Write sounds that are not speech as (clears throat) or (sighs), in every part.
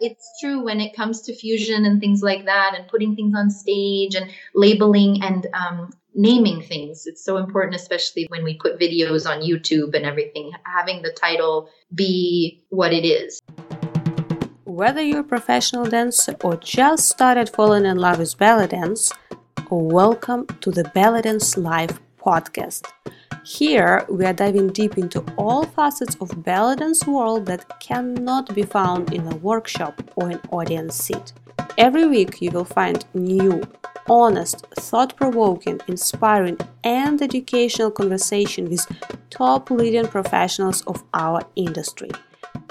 it's true when it comes to fusion and things like that, and putting things on stage and labeling and um, naming things. It's so important, especially when we put videos on YouTube and everything, having the title be what it is. Whether you're a professional dancer or just started falling in love with belly dance, welcome to the belly Dance Live podcast. Here, we are diving deep into all facets of belly dance world that cannot be found in a workshop or an audience seat. Every week, you will find new, honest, thought-provoking, inspiring, and educational conversation with top leading professionals of our industry.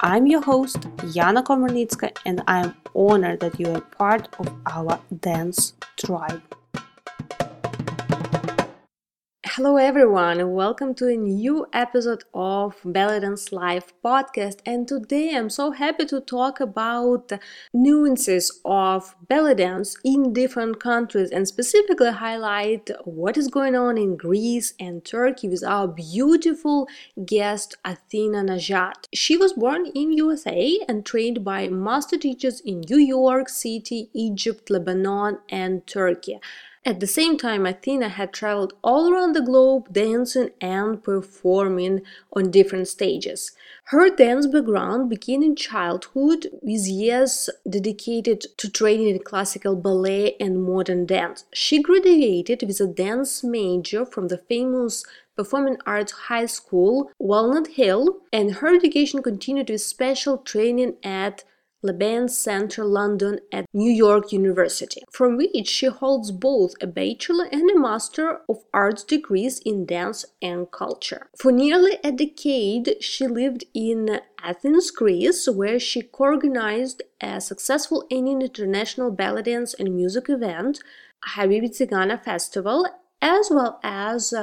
I'm your host, Yana Komarnitska, and I am honored that you are part of our dance tribe. Hello, everyone, welcome to a new episode of Belly Dance Live podcast. And today I'm so happy to talk about nuances of belly dance in different countries and specifically highlight what is going on in Greece and Turkey with our beautiful guest Athena Najat. She was born in USA and trained by master teachers in New York City, Egypt, Lebanon, and Turkey. At the same time, Athena had traveled all around the globe dancing and performing on different stages. Her dance background began in childhood with years dedicated to training in classical ballet and modern dance. She graduated with a dance major from the famous Performing Arts High School, Walnut Hill, and her education continued with special training at Laban Center London at New York University, from which she holds both a Bachelor and a Master of Arts degrees in dance and culture. For nearly a decade, she lived in Athens, Greece, where she co-organized a successful Indian international belly dance and music event, Habibi Tzigana Festival, as well as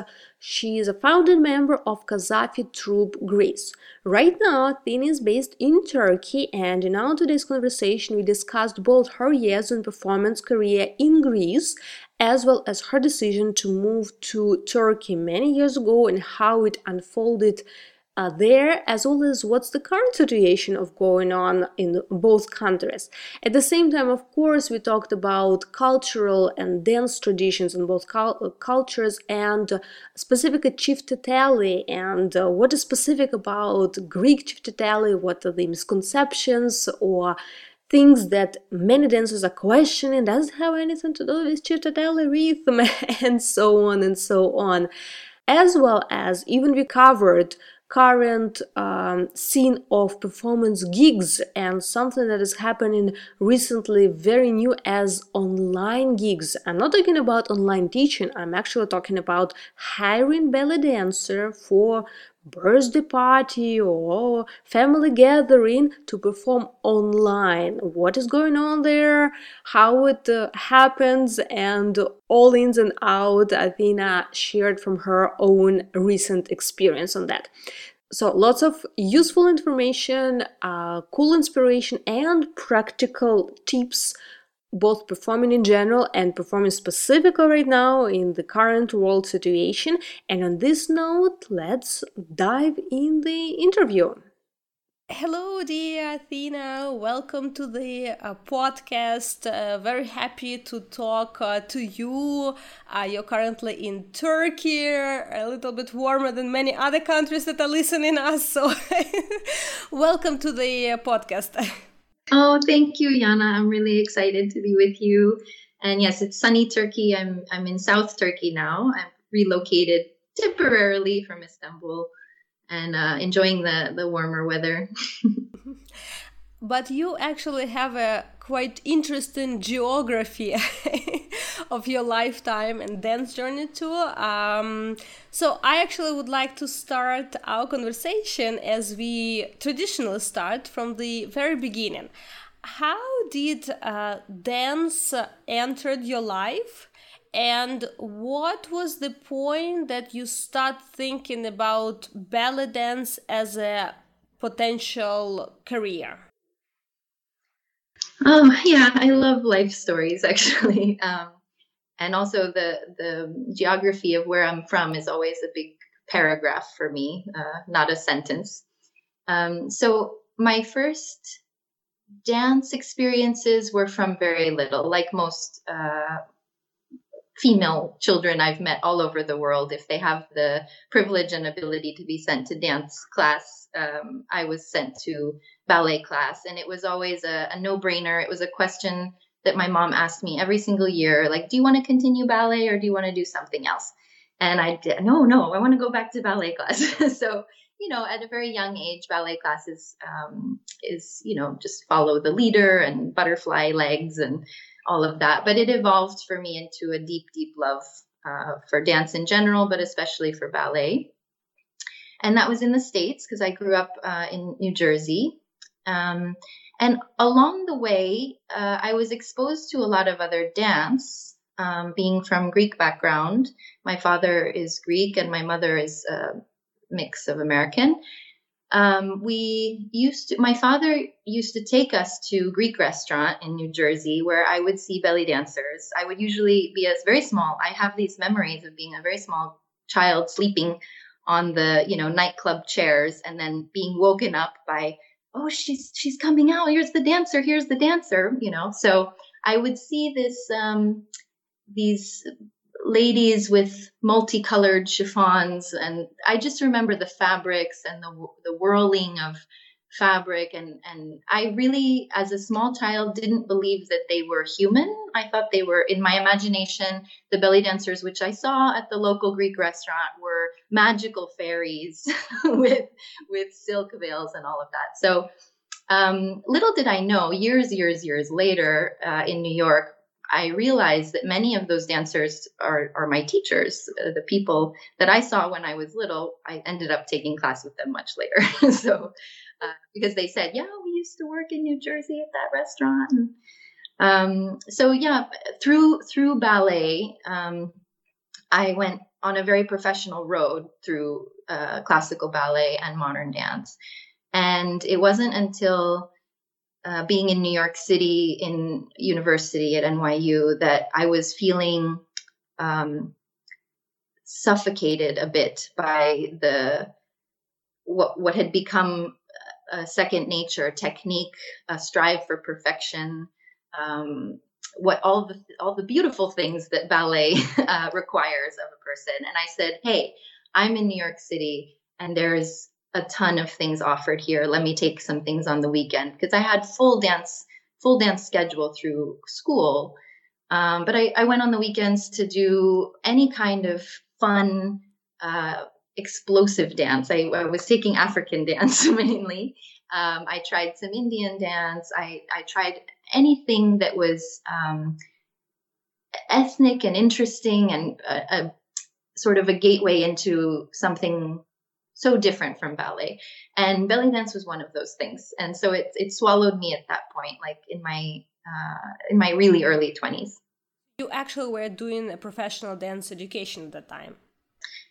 she is a founding member of Kazafi Troupe Greece. Right now, Athena is based in Turkey, and in our today's conversation, we discussed both her years and performance career in Greece, as well as her decision to move to Turkey many years ago and how it unfolded uh, there as well as what's the current situation of going on in both countries. At the same time of course we talked about cultural and dance traditions in both cul- cultures and uh, specifically Çiftetelli and uh, what is specific about greek Çiftetelli what are the misconceptions or things that many dancers are questioning does it have anything to do with Çiftetelli rhythm (laughs) and so on and so on. As well as even we covered current um, scene of performance gigs and something that is happening recently very new as online gigs. I'm not talking about online teaching. I'm actually talking about hiring belly dancer for birthday party or family gathering to perform online. What is going on there? How it uh, happens and all ins and out athena shared from her own recent experience on that. So lots of useful information uh, cool inspiration and practical tips both performing in general and performing specifically right now in the current world situation. And on this note, let's dive in the interview. Hello, dear Athena. Welcome to the uh, podcast. Uh, very happy to talk uh, to you. Uh, you're currently in Turkey, a little bit warmer than many other countries that are listening us. So, (laughs) welcome to the uh, podcast. (laughs) Oh, thank you, Yana. I'm really excited to be with you. And yes, it's sunny Turkey. I'm I'm in South Turkey now. I'm relocated temporarily from Istanbul and uh, enjoying the the warmer weather. (laughs) but you actually have a quite interesting geography (laughs) of your lifetime and dance journey too. Um, so I actually would like to start our conversation as we traditionally start from the very beginning. How did uh, dance entered your life? And what was the point that you start thinking about belly dance as a potential career? Oh yeah, I love life stories (laughs) actually, um, and also the the geography of where I'm from is always a big paragraph for me, uh, not a sentence. Um, so my first dance experiences were from very little, like most uh, female children I've met all over the world. If they have the privilege and ability to be sent to dance class, um, I was sent to ballet class, and it was always a, a no brainer. It was a question that my mom asked me every single year like, do you want to continue ballet or do you want to do something else? And I did, no, no, I want to go back to ballet class. (laughs) so, you know, at a very young age, ballet class is, um, is, you know, just follow the leader and butterfly legs and all of that. But it evolved for me into a deep, deep love uh, for dance in general, but especially for ballet. And that was in the States because I grew up uh, in New Jersey. Um, and along the way, uh, I was exposed to a lot of other dance. Um, being from Greek background, my father is Greek and my mother is a mix of American. Um, we used to, my father used to take us to Greek restaurant in New Jersey where I would see belly dancers. I would usually be as very small. I have these memories of being a very small child sleeping on the, you know, nightclub chairs and then being woken up by oh she's she's coming out here's the dancer here's the dancer you know so i would see this um these ladies with multicolored chiffons and i just remember the fabrics and the the whirling of fabric and and I really as a small child didn't believe that they were human. I thought they were in my imagination the belly dancers which I saw at the local Greek restaurant were magical fairies (laughs) with with silk veils and all of that. So um, little did I know years years years later uh, in New York I realized that many of those dancers are, are my teachers, uh, the people that I saw when I was little. I ended up taking class with them much later. (laughs) so uh, because they said, yeah, we used to work in New Jersey at that restaurant. And, um, so yeah, through through ballet, um, I went on a very professional road through uh, classical ballet and modern dance, and it wasn't until uh, being in New York City in university at NYU that I was feeling um, suffocated a bit by the what what had become a second nature, technique, a strive for perfection, um, what all the all the beautiful things that ballet (laughs) uh, requires of a person. And I said, "Hey, I'm in New York City, and there's a ton of things offered here. Let me take some things on the weekend because I had full dance full dance schedule through school." Um, but I, I, went on the weekends to do any kind of fun uh, explosive dance. I, I was taking African (laughs) dance mainly. Um, I tried some Indian dance. I, I tried anything that was um, ethnic and interesting and a, a, sort of a gateway into something so different from ballet. And belly dance was one of those things. And so it, it swallowed me at that point, like in my uh, in my really early 20s. You actually were doing a professional dance education at that time.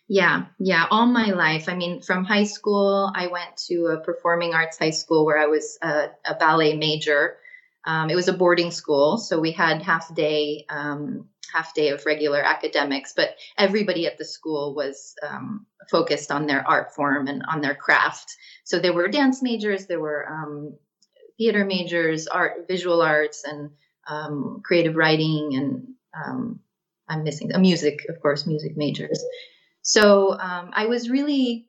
Yeah, yeah, all my life. I mean, from high school, I went to a performing arts high school where I was a, a ballet major. Um, it was a boarding school, so we had half day, um, half day of regular academics, but everybody at the school was um, focused on their art form and on their craft. So there were dance majors, there were um, theater majors, art, visual arts, and um, creative writing, and um, I'm missing a music, of course, music majors. So I was really,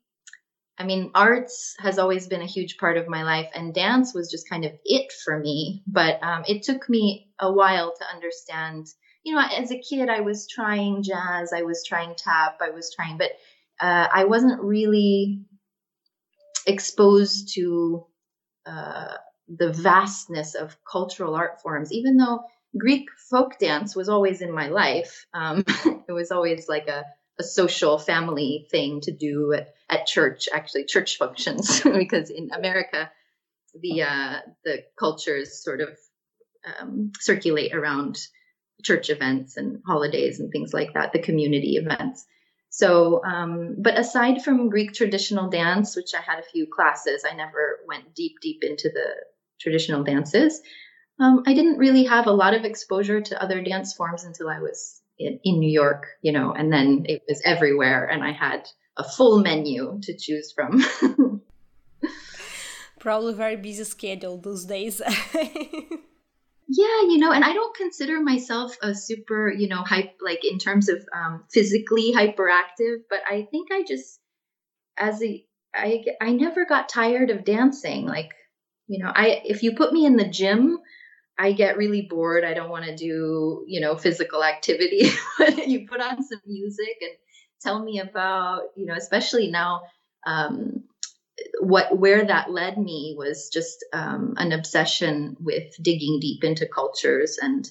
I mean, arts has always been a huge part of my life, and dance was just kind of it for me. But um, it took me a while to understand. You know, as a kid, I was trying jazz, I was trying tap, I was trying, but uh, I wasn't really exposed to uh, the vastness of cultural art forms, even though Greek folk dance was always in my life. Um, (laughs) it was always like a a social family thing to do at, at church, actually church functions, (laughs) because in America, the uh, the cultures sort of um, circulate around church events and holidays and things like that, the community events. So, um, but aside from Greek traditional dance, which I had a few classes, I never went deep, deep into the traditional dances. Um, I didn't really have a lot of exposure to other dance forms until I was in, in New York, you know, and then it was everywhere, and I had a full menu to choose from. (laughs) Probably very busy schedule those days. (laughs) yeah, you know, and I don't consider myself a super, you know, hype like in terms of um, physically hyperactive, but I think I just as a I I never got tired of dancing. Like, you know, I if you put me in the gym, I get really bored. I don't want to do, you know, physical activity. (laughs) you put on some music and tell me about, you know, especially now, um, what where that led me was just um, an obsession with digging deep into cultures and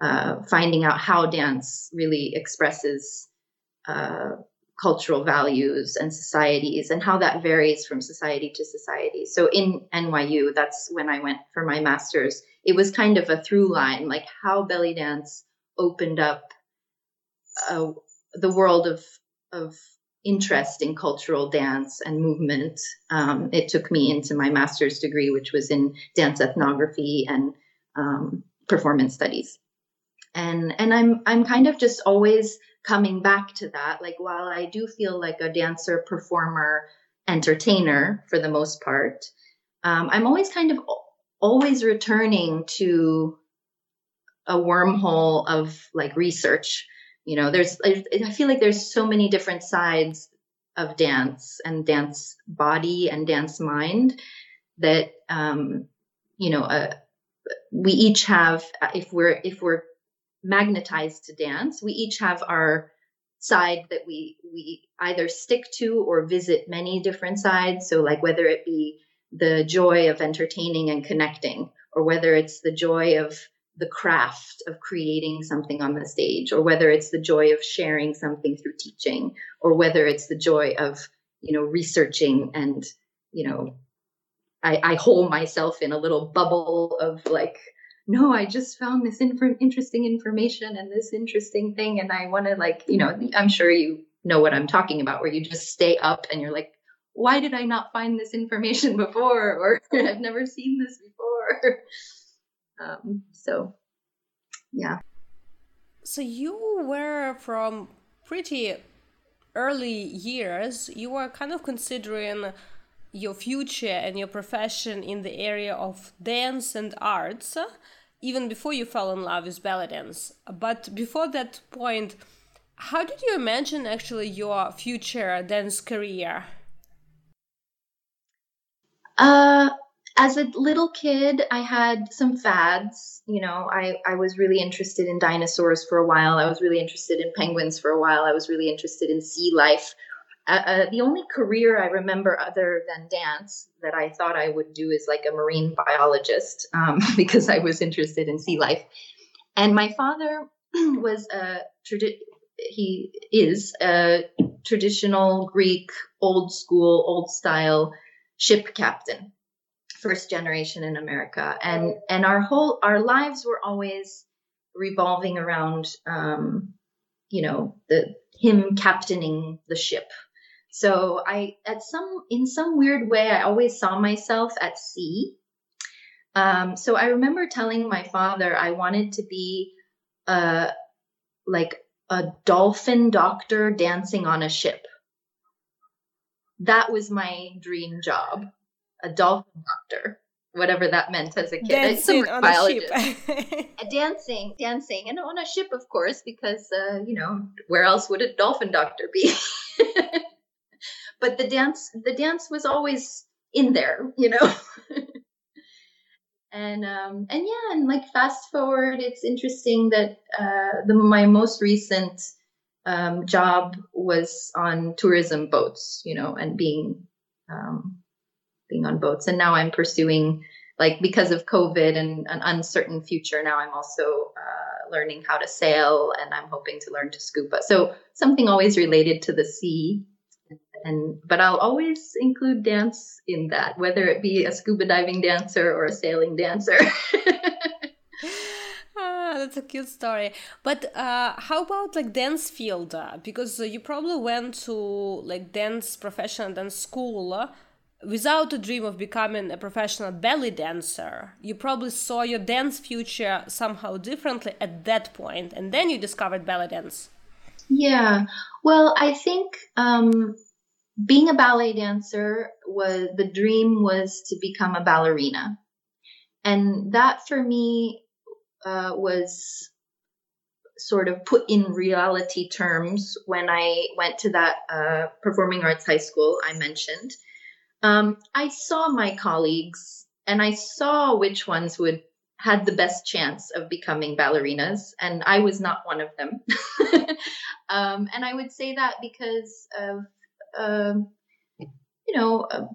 uh, finding out how dance really expresses uh, cultural values and societies and how that varies from society to society. So in NYU, that's when I went for my master's. It was kind of a through line, like how belly dance opened up uh, the world of of interest in cultural dance and movement. Um, it took me into my master's degree, which was in dance ethnography and um, performance studies. And and I'm I'm kind of just always coming back to that. Like while I do feel like a dancer, performer, entertainer for the most part, um, I'm always kind of always returning to a wormhole of like research you know there's i feel like there's so many different sides of dance and dance body and dance mind that um you know uh, we each have if we're if we're magnetized to dance. We each have our side that we we either stick to or visit many different sides. So like whether it be the joy of entertaining and connecting or whether it's the joy of the craft of creating something on the stage or whether it's the joy of sharing something through teaching or whether it's the joy of you know researching and you know i, I hold myself in a little bubble of like no i just found this inf- interesting information and this interesting thing and i want to like you know i'm sure you know what i'm talking about where you just stay up and you're like why did i not find this information (laughs) before or (laughs) i've never seen this before (laughs) um, so, yeah. So you were from pretty early years, you were kind of considering your future and your profession in the area of dance and arts even before you fell in love with belly dance. But before that point, how did you imagine actually your future dance career? Uh, as a little kid, I had some fads. You know, I, I was really interested in dinosaurs for a while. I was really interested in penguins for a while. I was really interested in sea life. Uh, uh, the only career I remember other than dance that I thought I would do is like a marine biologist um, (laughs) because I was interested in sea life. And my father (clears throat) was a tradi- he is a traditional Greek, old school, old style ship captain first generation in America, and and our whole our lives were always revolving around, um, you know, the him captaining the ship. So I, at some in some weird way, I always saw myself at sea. Um, so I remember telling my father I wanted to be, uh, like a dolphin doctor dancing on a ship. That was my dream job a dolphin doctor, whatever that meant as a kid. Dancing on biologist. a ship. (laughs) dancing, dancing, and on a ship, of course, because uh, you know where else would a dolphin doctor be? (laughs) but the dance, the dance was always in there, you know. (laughs) and um, and yeah, and like fast forward, it's interesting that uh, the my most recent um, job was on tourism boats, you know, and being um, being on boats. And now I'm pursuing, like, because of COVID and an uncertain future, now I'm also uh, learning how to sail and I'm hoping to learn to scuba. So something always related to the sea. And but I'll always include dance in that, whether it be a scuba diving dancer or a sailing dancer. (laughs) ah, that's a cute story. But uh, how about like dance field? Uh, because uh, you probably went to like dance professional dance school uh, without a dream of becoming a professional belly dancer, you probably saw your dance future somehow differently at that point, and then you discovered belly dance. Yeah, well, I think um, being a ballet dancer was the dream was to become a ballerina. And that for me uh, was sort of put in reality terms when I went to that uh, performing arts high school I mentioned. Um, I saw my colleagues and I saw which ones would had the best chance of becoming ballerinas, and I was not one of them. (laughs) um, and I would say that because of, um, you know, uh,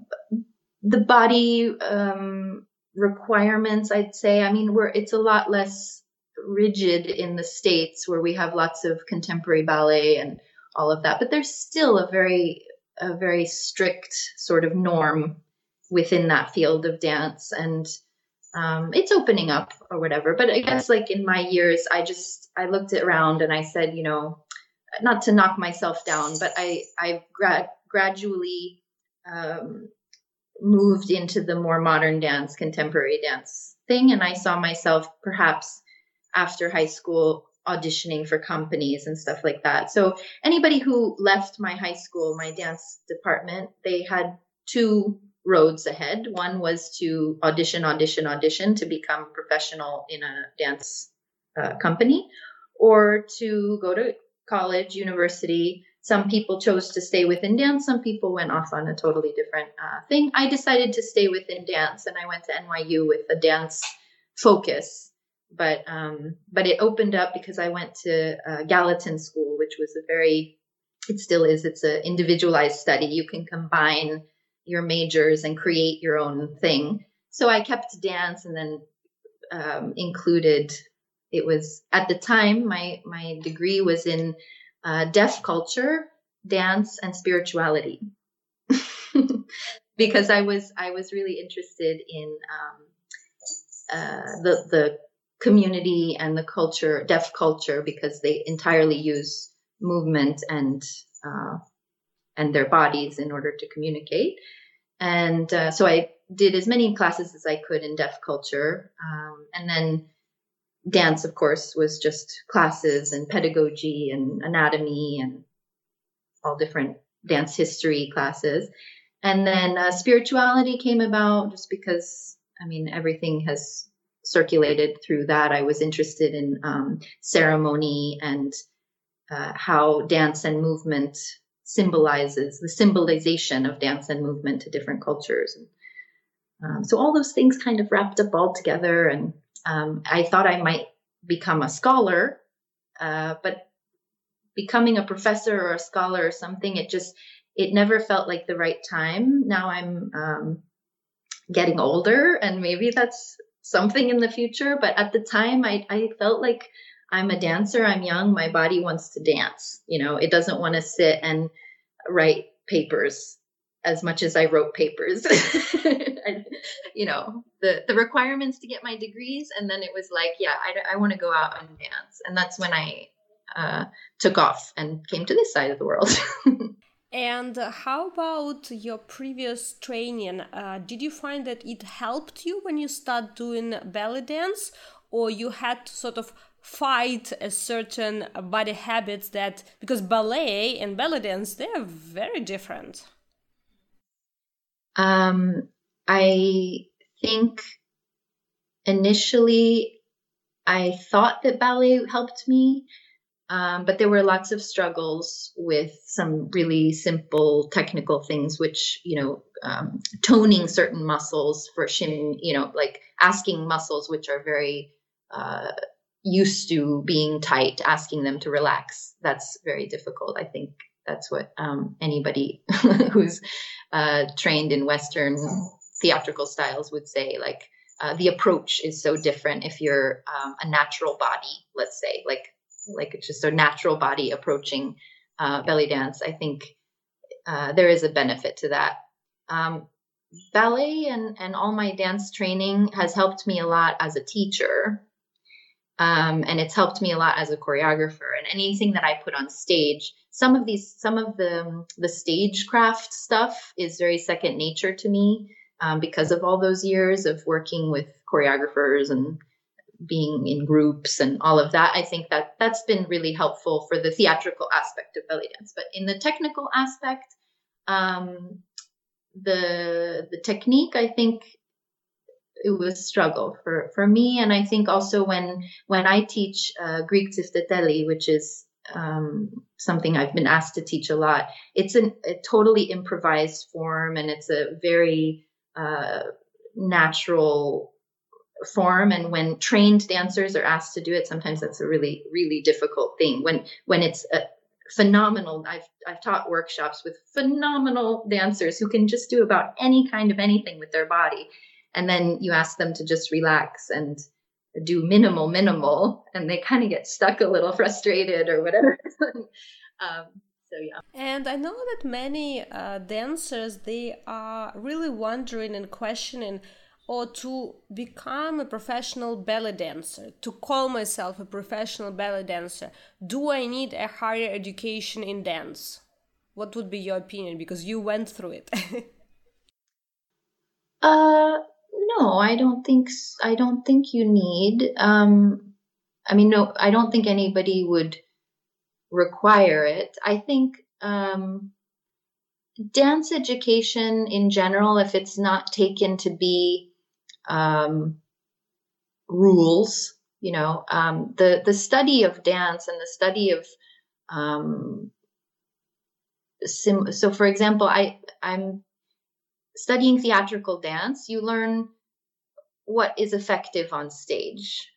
the body um, requirements. I'd say. I mean, we're it's a lot less rigid in the states where we have lots of contemporary ballet and all of that, but there's still a very a very strict sort of norm within that field of dance and um, it's opening up or whatever. But I guess like in my years, I just I looked around and I said, you know, not to knock myself down, but I I grad gradually um, moved into the more modern dance, contemporary dance thing, and I saw myself perhaps after high school auditioning for companies and stuff like that. So anybody who left my high school, my dance department, they had two roads ahead. One was to audition, audition, audition to become professional in a dance uh, company, or to go to college, university. Some people chose to stay within dance. Some people went off on a totally different uh, thing. I decided to stay within dance, and I went to NYU with a dance focus. But um, but it opened up because I went to uh, Gallatin School, which was a very it still is. It's an individualized study. You can combine your majors and create your own thing. So I kept dance and then um, included. It was at the time my my degree was in uh, deaf culture, dance, and spirituality, (laughs) because I was I was really interested in um, uh, the the community and the culture, deaf culture, because they entirely use movement and uh, and their bodies in order to communicate. And uh, so I did as many classes as I could in deaf culture. Um, and then dance, of course, was just classes and pedagogy and anatomy and all different dance history classes. And then uh, spirituality came about just because, I mean, everything has circulated through that. I was interested in um, ceremony and uh, how dance and movement symbolizes the symbolization of dance and movement to different cultures. Um, so all those things kind of wrapped up all together. And um, I thought I might become a scholar, uh, but becoming a professor or a scholar or something, it just it never felt like the right time. Now I'm um, getting older, and maybe that's something in the future. But at the time, I I felt like I'm a dancer, I'm young, my body wants to dance. You know, it doesn't want to sit and write papers as much as I wrote papers. (laughs) I, you know, the, the requirements to get my degrees. And then it was like, yeah, I, I want to go out and dance. And that's when I uh, took off and came to this side of the world. (laughs) and how about your previous training? Uh, did you find that it helped you when you start doing belly dance? Or you had to sort of fight a certain body habits that because ballet and belly dance they're very different um i think initially i thought that ballet helped me um, but there were lots of struggles with some really simple technical things which you know um, toning certain muscles for shin you know like asking muscles which are very uh, used to being tight, asking them to relax. That's very difficult. I think that's what um, anybody (laughs) who's uh, trained in Western theatrical styles would say. Like uh, the approach is so different if you're um, a natural body, let's say, like like it's just a natural body approaching uh, belly dance. I think uh, there is a benefit to that. Um, ballet and and all my dance training has helped me a lot as a teacher um, and it's helped me a lot as a choreographer and anything that I put on stage. Some of these, some of the the stagecraft stuff is very second nature to me um, because of all those years of working with choreographers and being in groups and all of that. I think that that's been really helpful for the theatrical aspect of belly dance. But in the technical aspect, Um, the the technique, I think, it was struggle for for me, and I think also when when I teach uh, Greek tsifteteli, which is um, something I've been asked to teach a lot. It's an, a totally improvised form, and it's a very uh, natural form. And when trained dancers are asked to do it sometimes that's a really really difficult thing. When when it's a phenomenal i've i've taught workshops with phenomenal dancers who can just do about any kind of anything with their body and then you ask them to just relax and do minimal minimal and they kind of get stuck a little (laughs) frustrated or whatever (laughs) um, so yeah and i know that many uh, dancers they are really wondering and questioning or to become a professional ballet dancer, to call myself a professional ballet dancer, do I need a higher education in dance? What would be your opinion? Because you went through it. (laughs) uh, no, I don't think. I don't think you need. Um, I mean, no, I don't think anybody would require it. I think um, dance education in general, if it's not taken to be um, rules. You know, um, the the study of dance and the study of um, sim- so, for example, I I'm studying theatrical dance. You learn what is effective on stage,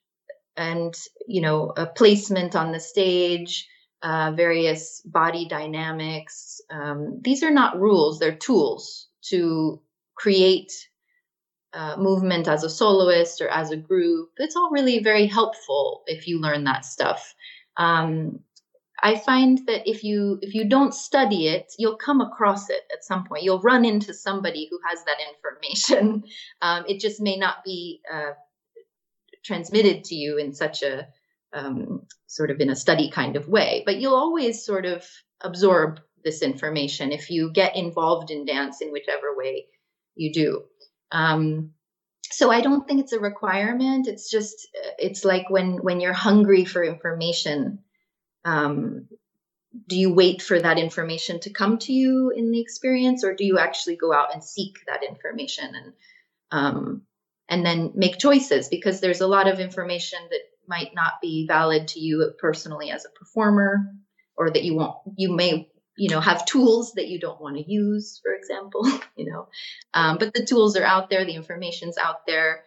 and you know, a placement on the stage. Uh, various body dynamics. Um, these are not rules; they're tools to create uh, movement as a soloist or as a group. It's all really very helpful if you learn that stuff. Um, I find that if you if you don't study it, you'll come across it at some point. You'll run into somebody who has that information. (laughs) Um, it just may not be uh, transmitted to you in such a um, sort of in a study kind of way, but you'll always sort of absorb this information if you get involved in dance in whichever way you do. Um, so I don't think it's a requirement. It's just it's like when when you're hungry for information. Um, do you wait for that information to come to you in the experience, or do you actually go out and seek that information and um, and then make choices? Because there's a lot of information that might not be valid to you personally as a performer, or that you won't you may you know have tools that you don't want to use for example (laughs) you know um, but the tools are out there the information's out there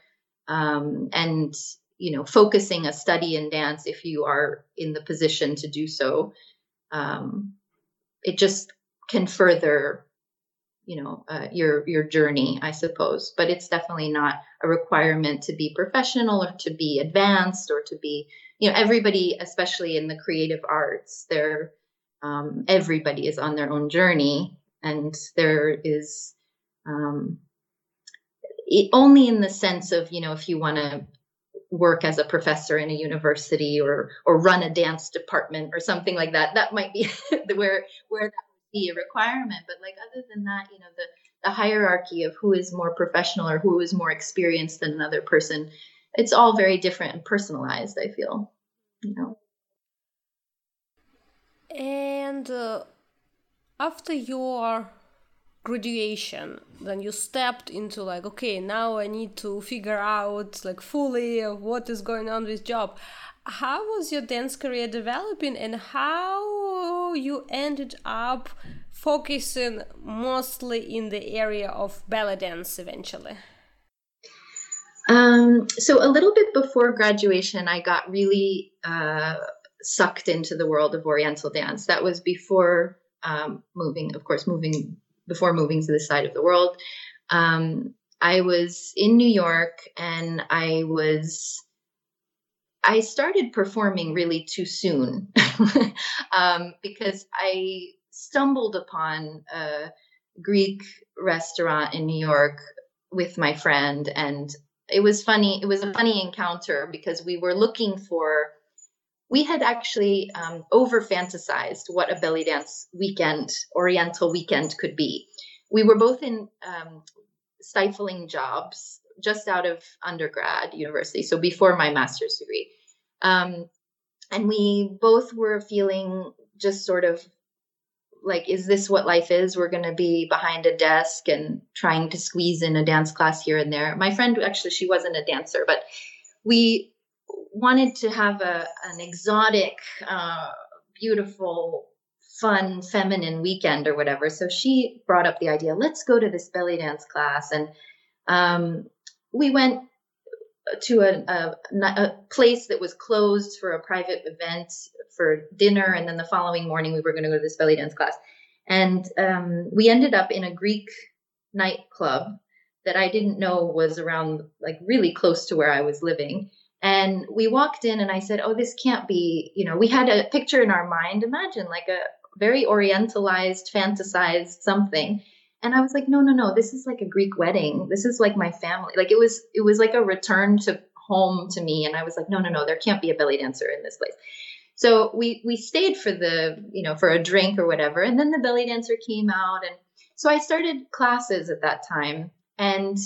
um, and you know focusing a study in dance if you are in the position to do so. Um, it just can further you know uh, your your journey i suppose. But it's definitely not a requirement to be professional or to be advanced or to be you know everybody especially in the creative arts they're um, everybody is on their own journey, and there is um, it, only in the sense of you know if you want to work as a professor in a university or or run a dance department or something like that. That might be (laughs) where where that would be a requirement. But like other than that you know the the hierarchy of who is more professional or who is more experienced than another person it's all very different and personalized i feel you know. And uh, after your graduation, then you stepped into like, okay, now I need to figure out like fully what is going on with job. How was your dance career developing, and how you ended up focusing mostly in the area of belly dance eventually? Um, so a little bit before graduation, I got really uh, sucked into the world of Oriental dance. That was before um, moving, of course, moving before moving to this side of the world. Um, I was in New York and I was I started performing really too soon (laughs) um, because I stumbled upon a Greek restaurant in New York with my friend and it was funny it was a funny encounter because we were looking for we had actually um, over fantasized what a belly dance weekend, Oriental weekend could be. We were both in um, stifling jobs just out of undergrad university, so before my master's degree. Um, and we both were feeling just sort of like, is this what life is? We're going to be behind a desk and trying to squeeze in a dance class here and there. My friend, actually, she wasn't a dancer, but we wanted to have a an exotic, uh, beautiful, fun, feminine weekend or whatever. So she brought up the idea, let's go to this belly dance class. And um, we went to a, a, a, place that was closed for a private event for dinner. And then the following morning, we were going to go to this belly dance class. And um, we ended up in a Greek nightclub that I didn't know was around, like, really close to where I was living. And we walked in, and I said, Oh, this can't be, you know, we had a picture in our mind. Imagine like a very orientalized, fantasized something. And i was like no no no this is like a greek wedding. This is like my family. Like it was it was like a return to home to me. And i was like no no no there can't be a belly dancer in this place. So we we stayed for the you know for a drink or whatever. And then the belly dancer came out. And so i started classes at that time. And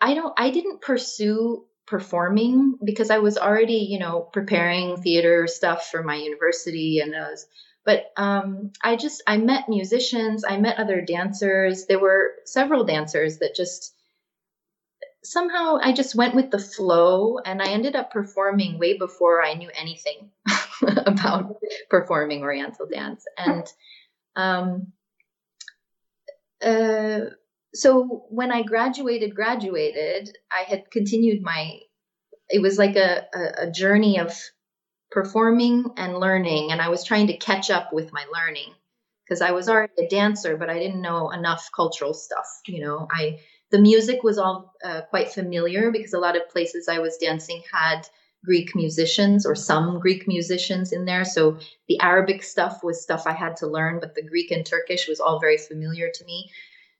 i don't i didn't pursue performing because i was already you know preparing theater stuff for my university and was but um, I just I met musicians, I met other dancers. There were several dancers that just somehow I just went with the flow, and I ended up performing way before I knew anything (laughs) about performing Oriental dance. And um, uh, so when I graduated, graduated, I had continued my. It was like a, a, a journey of performing and learning and i was trying to catch up with my learning because i was already a dancer but i didn't know enough cultural stuff you know i the music was all uh, quite familiar because a lot of places i was dancing had greek musicians or some greek musicians in there so the arabic stuff was stuff i had to learn but the greek and turkish was all very familiar to me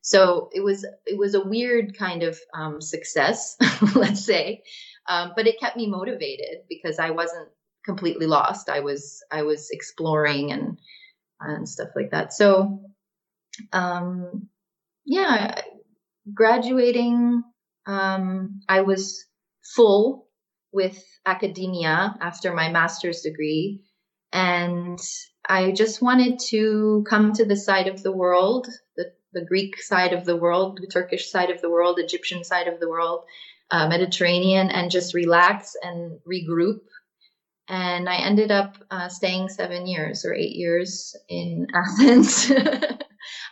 so it was it was a weird kind of um, success (laughs) let's say um, but it kept me motivated because i wasn't completely lost. I was I was exploring and and stuff like that. So um, yeah, graduating, um, I was full with academia after my master's degree, and I just wanted to come to the side of the world, the the Greek side of the world, the Turkish side of the world, Egyptian side of the world, uh, Mediterranean, and just relax and regroup and I ended up uh, staying seven years or eight years in (laughs) Athens.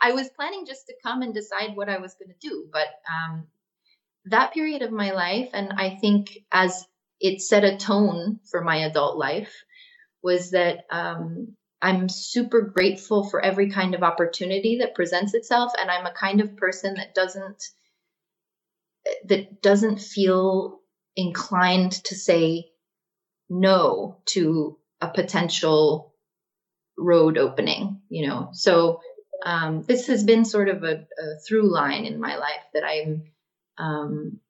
I was planning just to come and decide what I was going to do, but um, that period of my life, and I think as it set a tone for my adult life, was that um, I'm super grateful for every kind of opportunity that presents itself, and I'm a kind of person that doesn't that doesn't feel inclined to say no to a potential road opening, you know. So um, this has been sort of a, a, through line in my life that I'm um,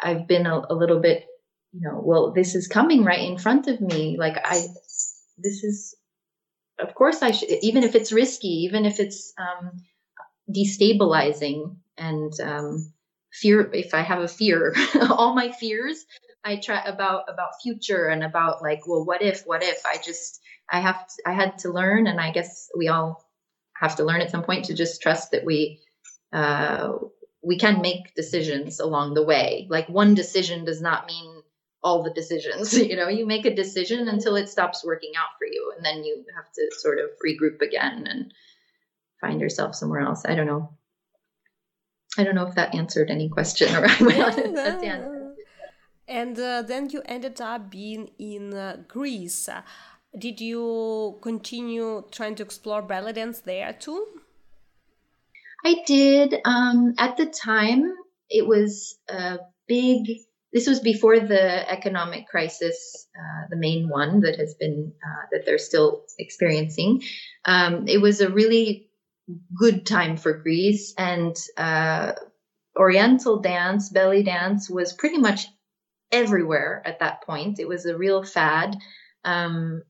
I've been a, a, little bit, you know, well, this is coming right in front of me. Like I, this is, of course, I should, even if it's risky, even if it's um, destabilizing and um, fear. If I have a fear, (laughs) all my fears I try about about future and about like, well, what if, what if? I just I have to, I had to learn, and I guess we all have to learn at some point to just trust that we uh, we can make decisions along the way. Like one decision does not mean all the decisions. (laughs) You know, you make a decision until it stops working out for you, and then you have to sort of regroup again and find yourself somewhere else. I don't know. I don't know if that answered any question or (laughs) yeah, and uh, then you ended up being in uh, Greece. Did you continue trying to explore belly dance there too? I did. Um, at the time, it was a big. This was before the economic crisis, uh, the main one that has been uh, that they're still experiencing. Um, it was a really good time for Greece, and uh, Oriental dance, belly dance, was pretty much everywhere at that point. It was a real fad. Um,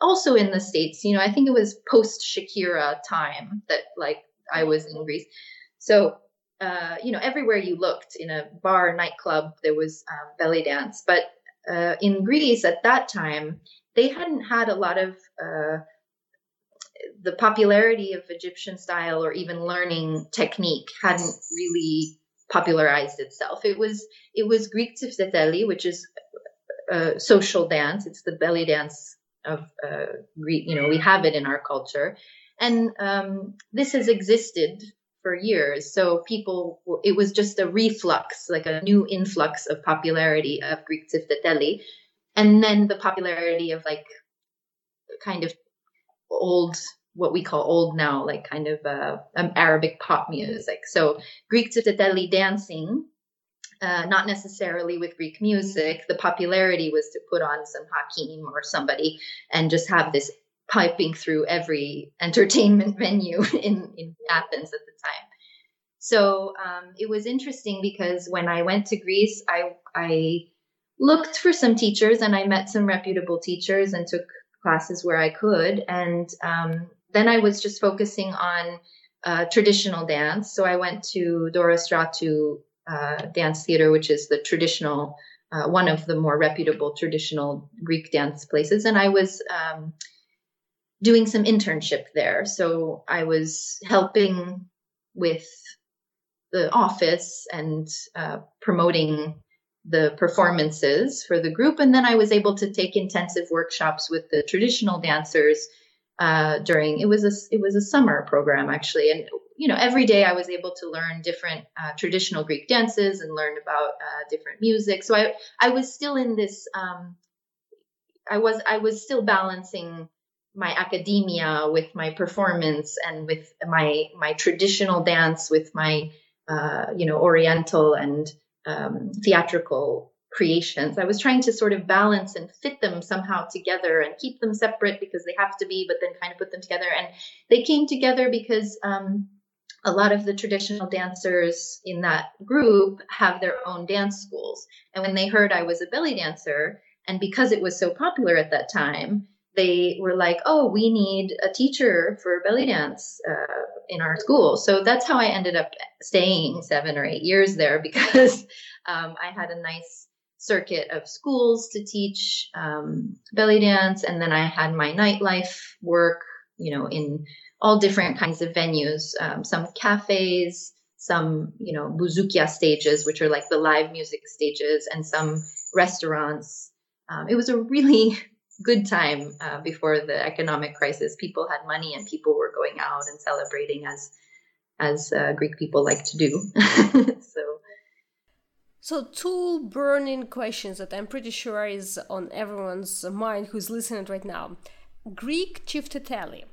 also in the states, you know, I think it was post Shakira time that like I was in Greece. So uh, you know, everywhere you looked in a bar, nightclub, there was um, belly dance. But uh, in Greece at that time, they hadn't had a lot of uh, the popularity of Egyptian style or even learning technique hadn't really popularized itself. It was it was Greek tsifteteli, which is a social dance. It's the belly dance of uh, Greek. You know, we have it in our culture, and um, this has existed for years. So people, it was just a reflux, like a new influx of popularity of Greek tsifteteli, and then the popularity of like kind of old what we call old now, like kind of uh, um, Arabic pop music. So Greek tsifteteli dancing, uh, not necessarily with Greek music. The popularity was to put on some Hakim or somebody and just have this piping through every (laughs) entertainment venue in, in Athens at the time. So um, it was interesting because when I went to Greece, I, I looked for some teachers and I met some reputable teachers and took classes where I could. And um, then I was just focusing on uh, traditional dance. So I went to Dora Stratou uh, Dance Theater, which is the traditional, uh, one of the more reputable traditional Greek dance places. And I was um, doing some internship there. So I was helping with the office and uh, promoting the performances for the group. And then I was able to take intensive workshops with the traditional dancers uh, during it was a it was a summer program actually, and you know every day I was able to learn different uh, traditional Greek dances and learn about uh, different music. So I I was still in this um, I was I was still balancing my academia with my performance and with my my traditional dance with my uh, you know oriental and um, theatrical creations. I was trying to sort of balance and fit them somehow together and keep them separate because they have to be, but then kind of put them together. And they came together because um, a lot of the traditional dancers in that group have their own dance schools. And when they heard I was a belly dancer, and because it was so popular at that time, they were like, oh, we need a teacher for belly dance uh, in our school. So that's how I ended up staying seven or eight years there (laughs) because um, I had a nice circuit of schools to teach um, belly dance, and then I had my nightlife work, you know, in all different kinds of venues, um, some cafes, some you know bouzoukia stages, which are like the live music stages, and some restaurants. Um, it was a really good time uh, before the economic crisis. People had money, and people were going out and celebrating as as uh, Greek people like to do. (laughs) so so, two burning questions that I'm pretty sure is on everyone's mind who's listening right now. Greek tsifteteli.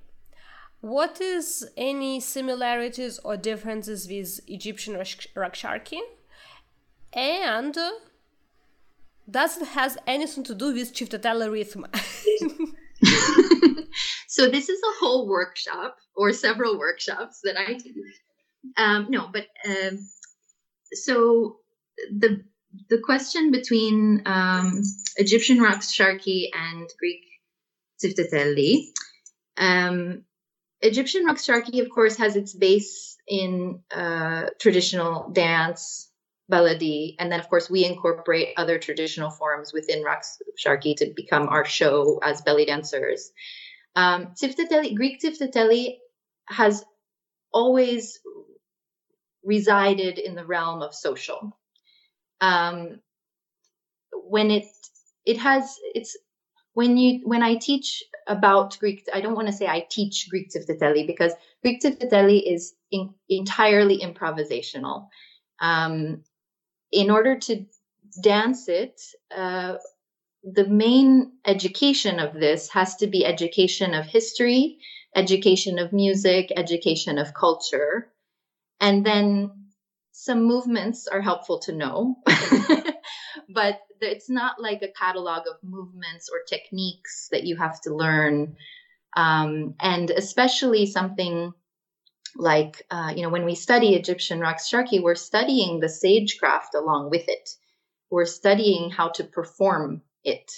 What is any similarities or differences with Egyptian raks sharki? And does it has anything to do with tsifteteli rhythm? (laughs) so this is a whole workshop or several workshops that I do. Um, no, but um, so the the question between um, Egyptian raks sharki and Greek Tsifteteli. Um, Egyptian sharki, of course, has its base in uh, traditional dance, baladi, and then, of course, we incorporate other traditional forms within sharki to become our show as belly dancers. Um, Greek Tsifteteli has always resided in the realm of social um, when it it has it's when you when I teach about Greek, I don't want to say I teach Greek tsifteteli because Greek tsifteteli is in, entirely improvisational. Um, in order to dance it, uh, the main education of this has to be education of history, education of music, education of culture, and then some movements are helpful to know, (laughs) but it's not like a catalog of movements or techniques that you have to learn. Um, and especially something like, uh, you know, when we study Egyptian sharki, we're studying the sagecraft along with it. We're studying how to perform it.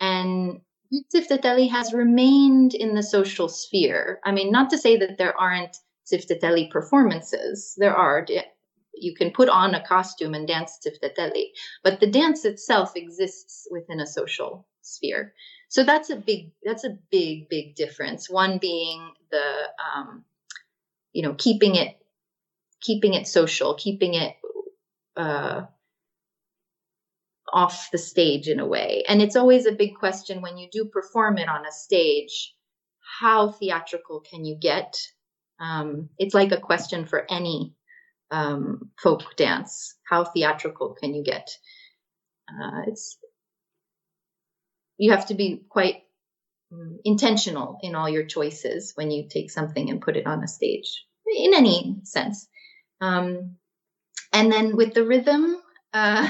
And Tsifteteli has remained in the social sphere. I mean, not to say that there aren't Tsifteteli performances. There are you can put on a costume and dance tsifteteli, but the dance itself exists within a social sphere. so that's a big that's a big big difference one being the um, you know keeping it keeping it social keeping it uh, off the stage in a way. And it's always a big question when you do perform it on a stage how theatrical can you get? Um, it's like a question for any um, folk dance. How theatrical can you get? Uh, it's you have to be quite intentional in all your choices when you take something and put it on a stage in any sense um, and then with the rhythm uh,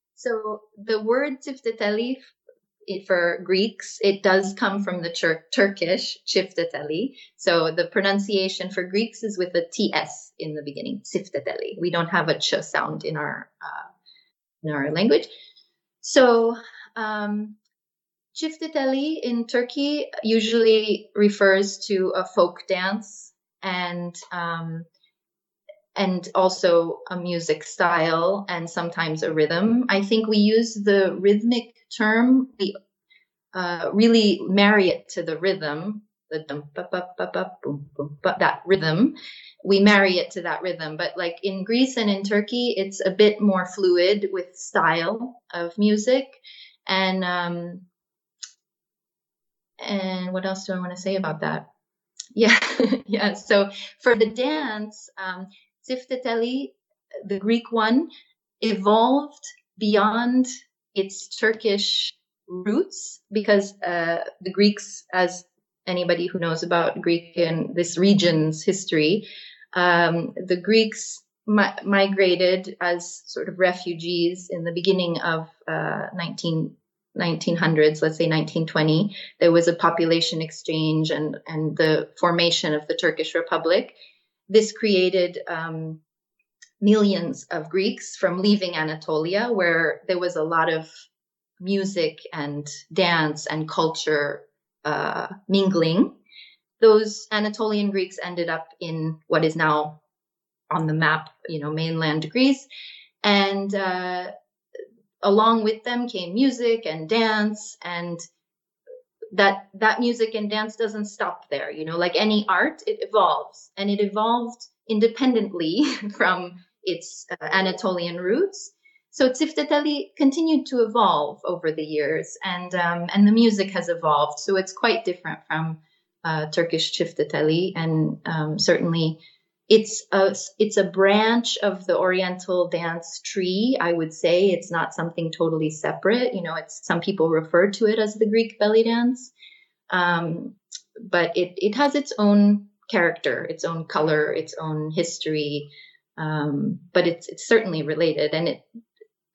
(laughs) so the word tsifteteli for Greeks, it does come from the Tur- Turkish çifteteli. So the pronunciation for Greeks is with a ts in the beginning, tsifteteli. We don't have a ch sound in our uh, in our language. So um, çifteteli in Turkey usually refers to a folk dance and um, and also a music style and sometimes a rhythm. I think we use the rhythmic term, we uh, really marry it to the rhythm, the dum ba ba ba boom boom that rhythm. We marry it to that rhythm. But like in Greece and in Turkey, it's a bit more fluid with style of music. And um, and what else do I want to say about that? Yeah, (laughs) yeah. So for the dance, um, Tsifteteli, the Greek one, evolved beyond its Turkish roots because uh, the Greeks, as anybody who knows about Greek and this region's history, um, the Greeks mi- migrated as sort of refugees in the beginning of uh, 19, 1900s, let's say 1920. There was a population exchange and, and the formation of the Turkish Republic. This created um, millions of Greeks from leaving Anatolia, where there was a lot of music and dance and culture uh, mingling. Those Anatolian Greeks ended up in what is now on the map, you know, mainland Greece. And uh, along with them came music and dance and that that music and dance doesn't stop there you know like any art it evolves and it evolved independently (laughs) from its uh, anatolian roots. So tsifteteli continued to evolve over the years and um, and the music has evolved so it's quite different from uh, turkish tsifteteli and um, certainly it's a it's a branch of the oriental dance tree i would say. It's not something totally separate. You know it's some people refer to it as the greek belly dance. Um, but it it has its own character its own color its own history. Um, but it's it's certainly related. And it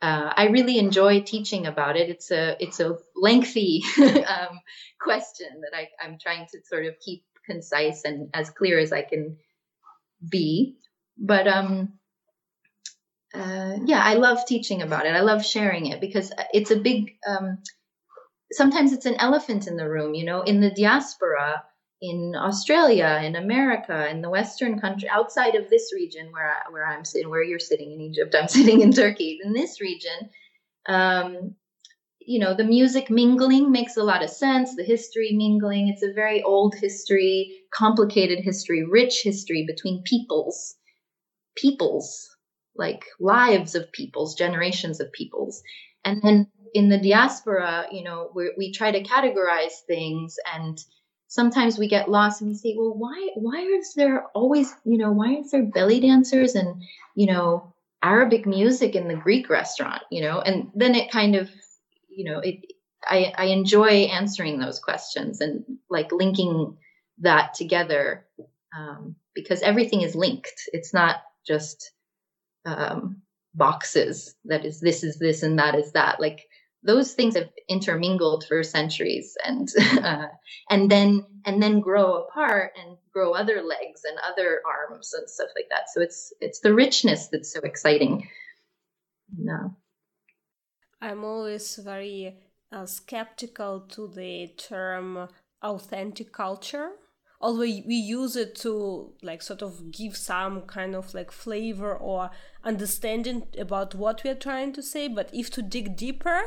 uh, I really enjoy teaching about it. It's a it's a lengthy (laughs) um, question that I, I'm trying to sort of keep concise and as clear as I can be. But um, uh, yeah, I love teaching about it. I love sharing it because it's a big. Um, sometimes it's an elephant in the room. You know, in the diaspora, in Australia, in America, in the Western country, outside of this region where I, where I'm sitting, where you're sitting in Egypt, I'm (laughs) sitting in Turkey. In this region, um, you know, the music mingling makes a lot of sense. The history mingling, it's a very old history, complicated history, rich history between peoples, peoples, like lives of peoples, generations of peoples. And then in the diaspora, you know, we try to categorize things and sometimes we get lost and we say, well, why why is there always, you know, why is there belly dancers and, you know, Arabic music in the Greek restaurant, you know? And then it kind of you know, it, I, I enjoy answering those questions and like linking that together um, because everything is linked. It's not just um, boxes that is this is this and that is that. Like those things have intermingled for centuries and (laughs) uh, and then and then grow apart and grow other legs and other arms and stuff like that. So it's it's the richness that's so exciting. No. I'm always very uh, skeptical to the term authentic culture. Although we use it to like sort of give some kind of like flavor or understanding about what we are trying to say but if to dig deeper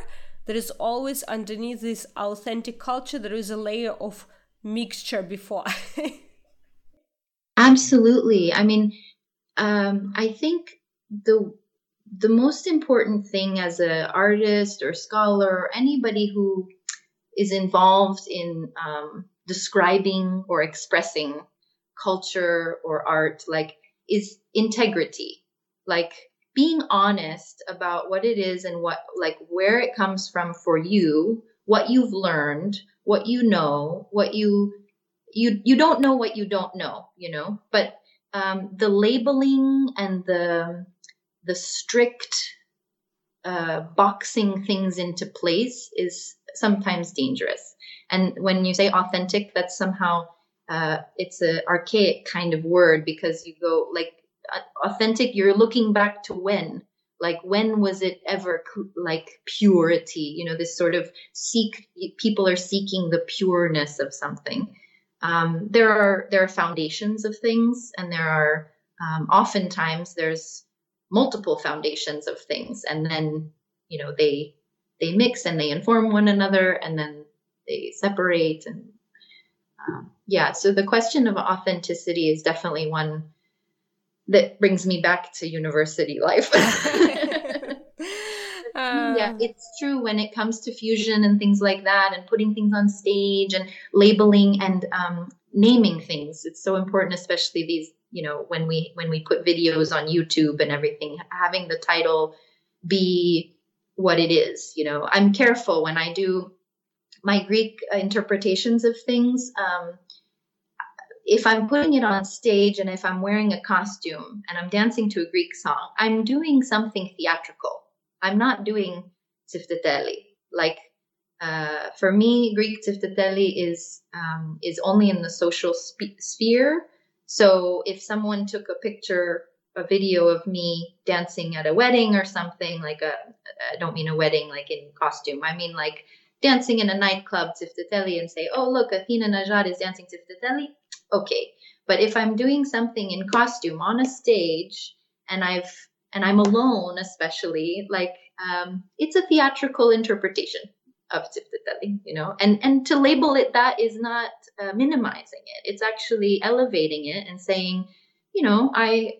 there is always underneath this authentic culture there is a layer of mixture before. (laughs) Absolutely. I mean um, i think the the most important thing as an artist or scholar or anybody who is involved in um, describing or expressing culture or art like is integrity. Like being honest about what it is and what like where it comes from for you what you've learned what you know what you you you don't know what you don't know you know? But um, the labeling and the the strict uh, boxing things into place is sometimes dangerous. And when you say authentic that's somehow uh, it's an archaic kind of word because you go like authentic you're looking back to when. Like when was it ever like purity? You know this sort of seek people are seeking the pureness of something. Um, there are there are foundations of things and there are um, oftentimes there's multiple foundations of things and then you know they they mix and they inform one another and then they separate and um, yeah so the question of authenticity is definitely one that brings me back to university life. uh, (laughs) (laughs) yeah, it's true when it comes to fusion and things like that, and putting things on stage and labeling and um, naming things. It's so important, especially these, you know, when we when we put videos on YouTube and everything, having the title be what it is. You know, I'm careful when I do my Greek interpretations of things. Um, if I'm putting it on stage and if I'm wearing a costume and I'm dancing to a Greek song, I'm doing something theatrical. I'm not doing tsifteteli. Like uh, for me, Greek tsifteteli is um, is only in the social spe- sphere. So if someone took a picture, a video of me dancing at a wedding or something, like a I don't mean a wedding like in costume. I mean like dancing in a nightclub tsifteteli and say, oh look, Athena Najad is dancing tsifteteli okay. But if I'm doing something in costume on a stage and I've and I'm alone, especially, like um, it's a theatrical interpretation of Tsifteteli, you know, and and to label it that is not uh, minimizing it. It's actually elevating it and saying, you know, I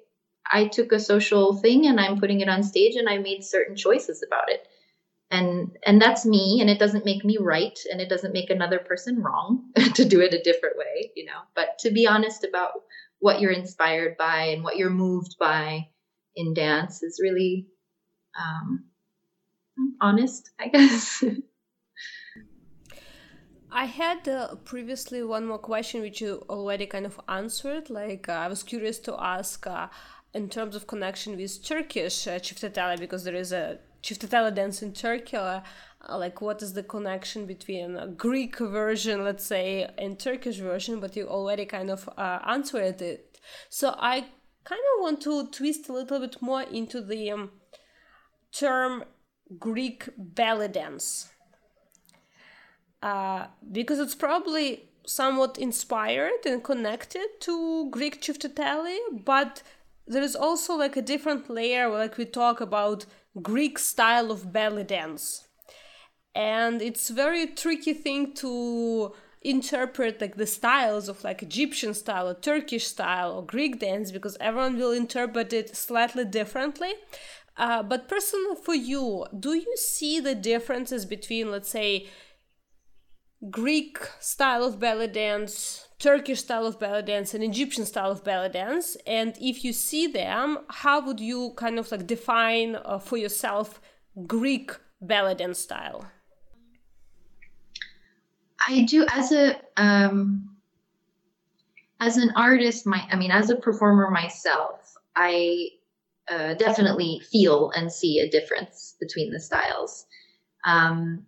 I took a social thing and I'm putting it on stage and I made certain choices about it. And and that's me and it doesn't make me right and it doesn't make another person wrong (laughs) to do it a different way you know? But to be honest about what you're inspired by and what you're moved by in dance is really um, honest i guess (laughs) I had uh, previously one more question which you already kind of answered. Like, uh, I was curious to ask uh, in terms of connection with Turkish uh, because there is a Çifteteli dance in Turkey? Uh, like, what is the connection between a Greek version, let's say, and Turkish version? But you already kind of uh, answered it. So I kind of want to twist a little bit more into the um, term Greek belly dance. Uh, because it's probably somewhat inspired and connected to Greek Çifteteli, but there is also like a different layer, like we talk about Greek style of belly dance. And it's very tricky thing to interpret like the styles of like Egyptian style or Turkish style or Greek dance because everyone will interpret it slightly differently. Uh, but personally for you, do you see the differences between let's say Greek style of belly dance Turkish style of belly dance and Egyptian style of belly dance? And if you see them, how would you kind of like define uh, for yourself Greek belly dance style? I do as a um, as an artist. My, I mean, as a performer myself, I uh, definitely feel and see a difference between the styles. Um,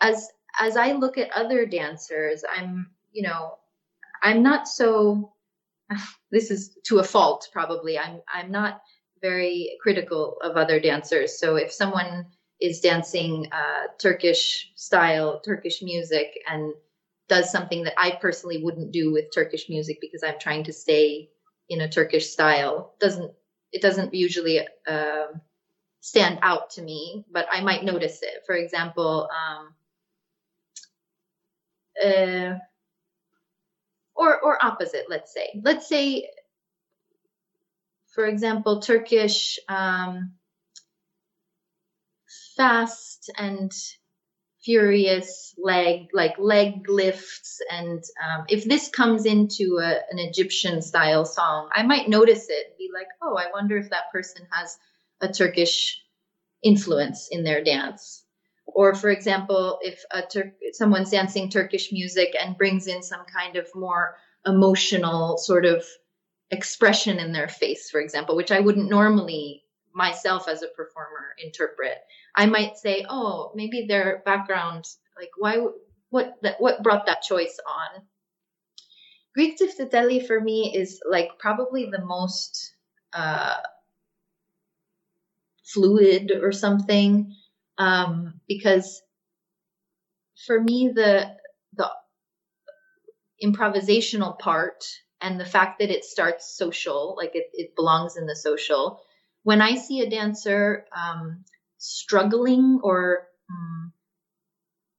as as I look at other dancers, I'm, you know, I'm not so (sighs) this is to a fault probably. I'm I'm not very critical of other dancers. So if someone is dancing uh, Turkish style, Turkish music, and does something that I personally wouldn't do with Turkish music because I'm trying to stay in a Turkish style, doesn't it doesn't usually uh, stand out to me, but I might notice it. For example, um, uh, or or opposite. Let's say, let's say, for example, Turkish um, fast and furious leg like leg lifts and um, if this comes into a, an egyptian style song i might notice it and be like oh i wonder if that person has a turkish influence in their dance or for example if a Tur- someone's dancing turkish music and brings in some kind of more emotional sort of expression in their face for example which i wouldn't normally myself as a performer interpret I might say, oh, maybe their background, like why, what, what brought that choice on? Greek Tsifteteli for me is like probably the most uh, fluid or something, um, because for me the the improvisational part and the fact that it starts social, like it, it belongs in the social. When I see a dancer um, struggling or um,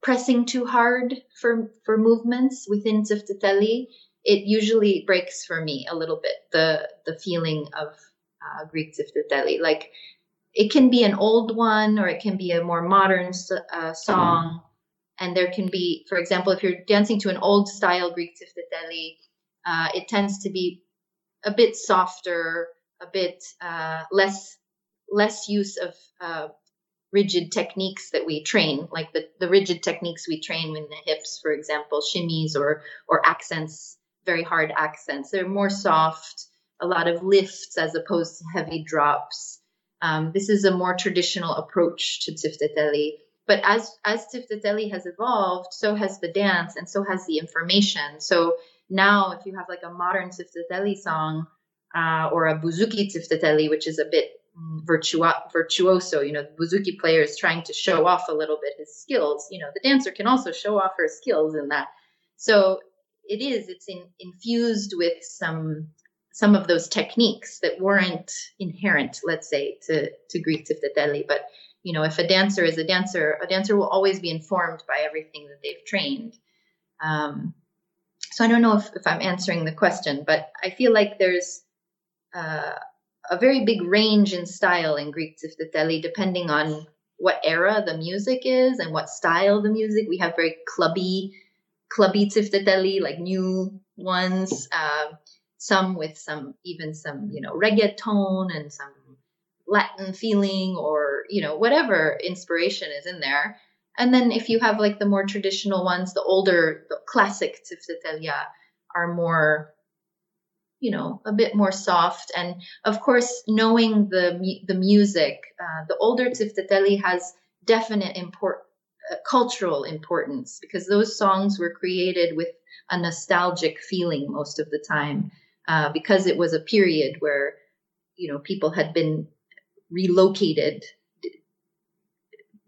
pressing too hard for for movements within Tsifteteli, it usually breaks for me a little bit the the feeling of uh, Greek Tsifteteli. Like it can be an old one or it can be a more modern uh, song. And there can be, for example, if you're dancing to an old style Greek Tsifteteli, uh, it tends to be a bit softer, a bit uh, less less use of uh, rigid techniques that we train, like the, the rigid techniques we train in the hips, for example, shimmies or or accents, very hard accents. They're more soft, a lot of lifts as opposed to heavy drops. Um, this is a more traditional approach to tsifteteli. But as as tsifteteli has evolved, so has the dance and so has the information. So now, if you have like a modern tsifteteli song uh, or a bouzouki tsifteteli, which is a bit virtua- virtuoso. You know, the bouzouki player is trying to show off a little bit his skills. You know, the dancer can also show off her skills in that. So it is. It's in, infused with some some of those techniques that weren't inherent, let's say, to to Greek tsifteteli. But you know, if a dancer is a dancer, a dancer will always be informed by everything that they've trained. Um, so I don't know if, if I'm answering the question, but I feel like there's uh, a very big range in style in Greek tsifteteli, depending on what era the music is and what style the music. We have very clubby, clubby tsifteteli, like new ones. Uh, some with some even some you know reggaeton and some Latin feeling or you know whatever inspiration is in there. And then if you have like the more traditional ones, the older, the classic tsiftetelia are more you know a bit more soft and of course knowing the the music uh, the older tsifteteli has definite import uh, cultural importance because those songs were created with a nostalgic feeling most of the time uh, because it was a period where you know people had been relocated.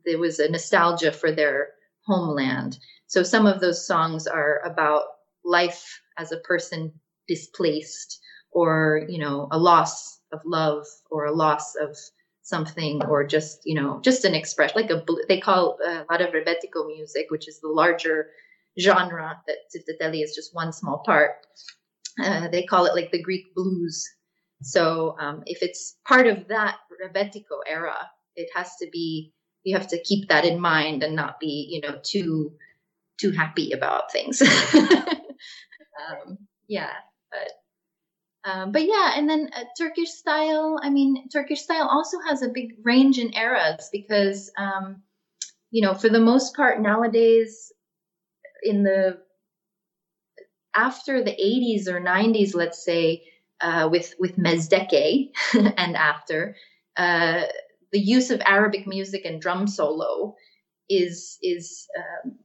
There was a nostalgia for their homeland. So some of those songs are about life as a person displaced or you know a loss of love or a loss of something or just you know just an expression like a they call a lot of rebetiko music which is the larger genre that tsifteteli is just one small part uh, they call it like the greek blues so um, if it's part of that rebetiko era it has to be you have to keep that in mind and not be you know too too happy about things (laughs) um, yeah but um, but yeah, and then uh, Turkish style. I mean, Turkish style also has a big range in eras because um, you know, for the most part nowadays, in the after the 80s or 90s, let's say, uh, with with Mezdeke (laughs) and after, uh, the use of Arabic music and drum solo is is um,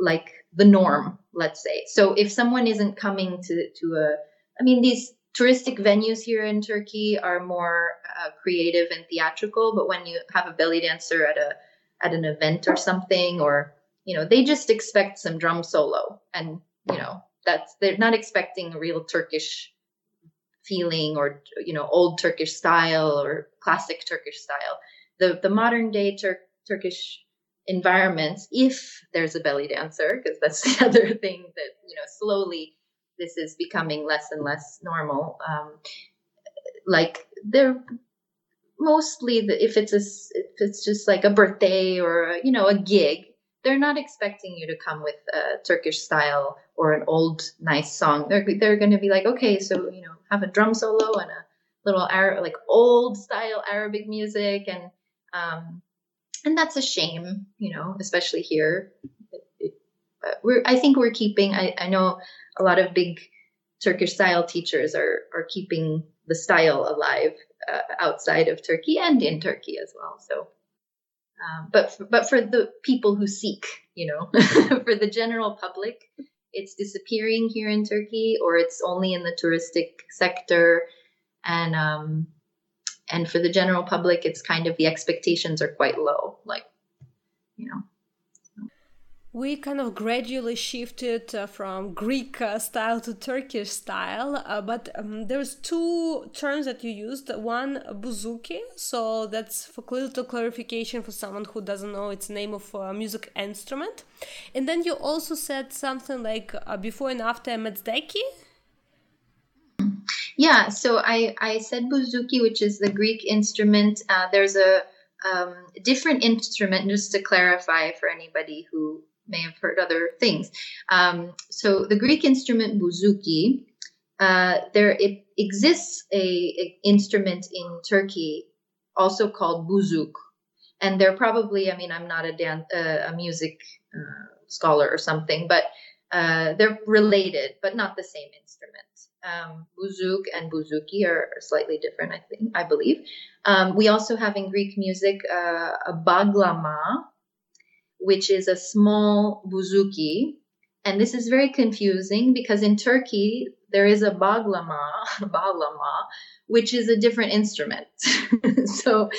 like the norm, let's say. So if someone isn't coming to to a, I mean, these touristic venues here in Turkey are more uh, creative and theatrical, but when you have a belly dancer at a at an event or something, or you know, they just expect some drum solo, and you know, that's they're not expecting a real Turkish feeling or you know old Turkish style or classic Turkish style. the the modern day Tur- Turkish environments, if there's a belly dancer, because that's (laughs) the other thing that you know slowly this is becoming less and less normal. Um, like they're mostly the, if it's a if it's just like a birthday or a, you know a gig they're not expecting you to come with a turkish style or an old nice song. They're they're going to be like okay so you know have a drum solo and a little Arab, like old style arabic music. And um and that's a shame you know especially here. But we're i think we're keeping i i know a lot of big turkish style teachers are are keeping the style alive uh, outside of Turkey and in Turkey as well. So, um, but for, but for the people who seek, you know, (laughs) for the general public, it's disappearing here in Turkey, or it's only in the touristic sector, and um, and for the general public, it's kind of the expectations are quite low, like you know we kind of gradually shifted uh, from Greek uh, style to Turkish style, uh, but um, there's two terms that you used. One, bouzouki. so that's for little clarification for someone who doesn't know its name of a music instrument. And then you also said something like uh, before and after Mezdeke. Yeah, so I, I said bouzouki, which is the Greek instrument. Uh, there's a um, different instrument, just to clarify for anybody who may have heard other things. Um, so the Greek instrument bouzouki, uh, there it exists a, a, instrument in Turkey also called bouzuk, and they're probably I mean I'm not a dan- uh, a music uh, scholar or something, but uh, they're related, but not the same instrument. Um, bouzuk and bouzouki are, slightly different, I think, I believe. Um, we also have in Greek music uh, a baglama, which is a small bouzouki. And this is very confusing because in Turkey, there is a baglama, (laughs) baglama, which is a different instrument. (laughs) so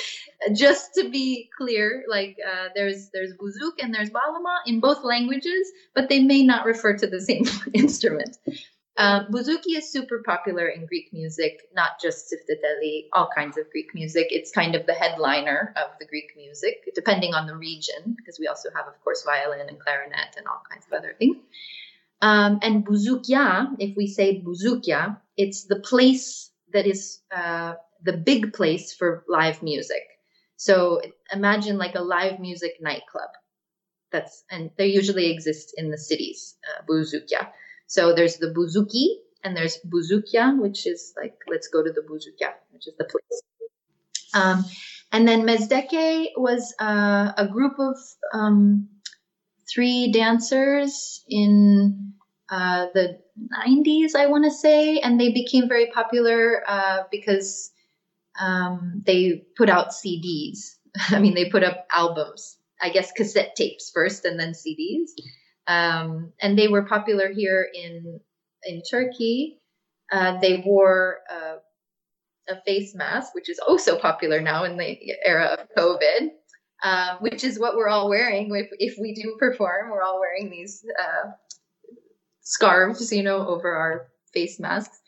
just to be clear, like uh, there's there's bouzuk and there's baglama in both languages, but they may not refer to the same (laughs) instrument. Um, bouzouki is super popular in Greek music, not just Tsifteteli, all kinds of Greek music. It's kind of the headliner of the Greek music, depending on the region, because we also have, of course, violin and clarinet and all kinds of other things. Um, and bouzoukia, if we say bouzoukia, it's the place that is uh, the big place for live music. So imagine like a live music nightclub. That's and they usually exist in the cities, uh, bouzoukia. So there's the Bouzouki and there's bouzoukia, which is like, let's go to the bouzoukia, which is the place. Um, and then Mezdeke was uh, a group of um, three dancers in uh, the 90s, I want to say, and they became very popular uh, because um, they put out CDs. (laughs) I mean, they put up albums, I guess cassette tapes first and then CDs. Um, and they were popular here in in Turkey. Uh, they wore uh, a face mask, which is also popular now in the era of COVID, um, which is what we're all wearing. If, if we do perform, we're all wearing these uh, scarves, you know, over our face masks.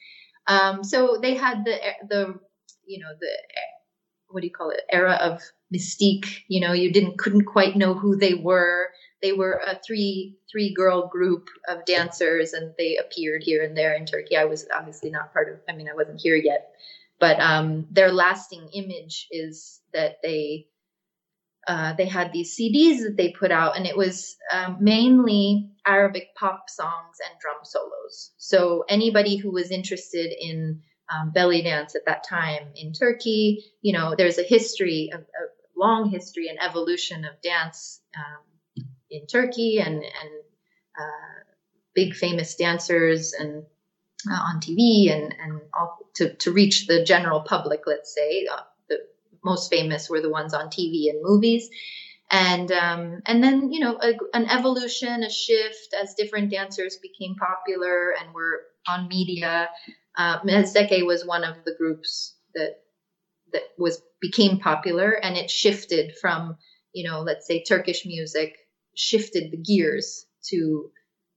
Um, so they had the the you know the what do you call it era of mystique. You know, you didn't couldn't quite know who they were they were a three three girl group of dancers and they appeared here and there in Turkey. I was obviously not part of I mean I wasn't here yet. But um, their lasting image is that they uh, they had these CDs that they put out, and it was um, mainly Arabic pop songs and drum solos. So anybody who was interested in um, belly dance at that time in Turkey, you know, there's a history, a, a long history and evolution of dance um, in Turkey and and uh, big famous dancers and uh, on TV and and all, to to reach the general public. Let's say uh, the most famous were the ones on TV and movies. And um, and then you know a, an evolution, a shift as different dancers became popular and were on media. Uh, Mezdeke was one of the groups that that was became popular, and it shifted from you know let's say Turkish music shifted the gears to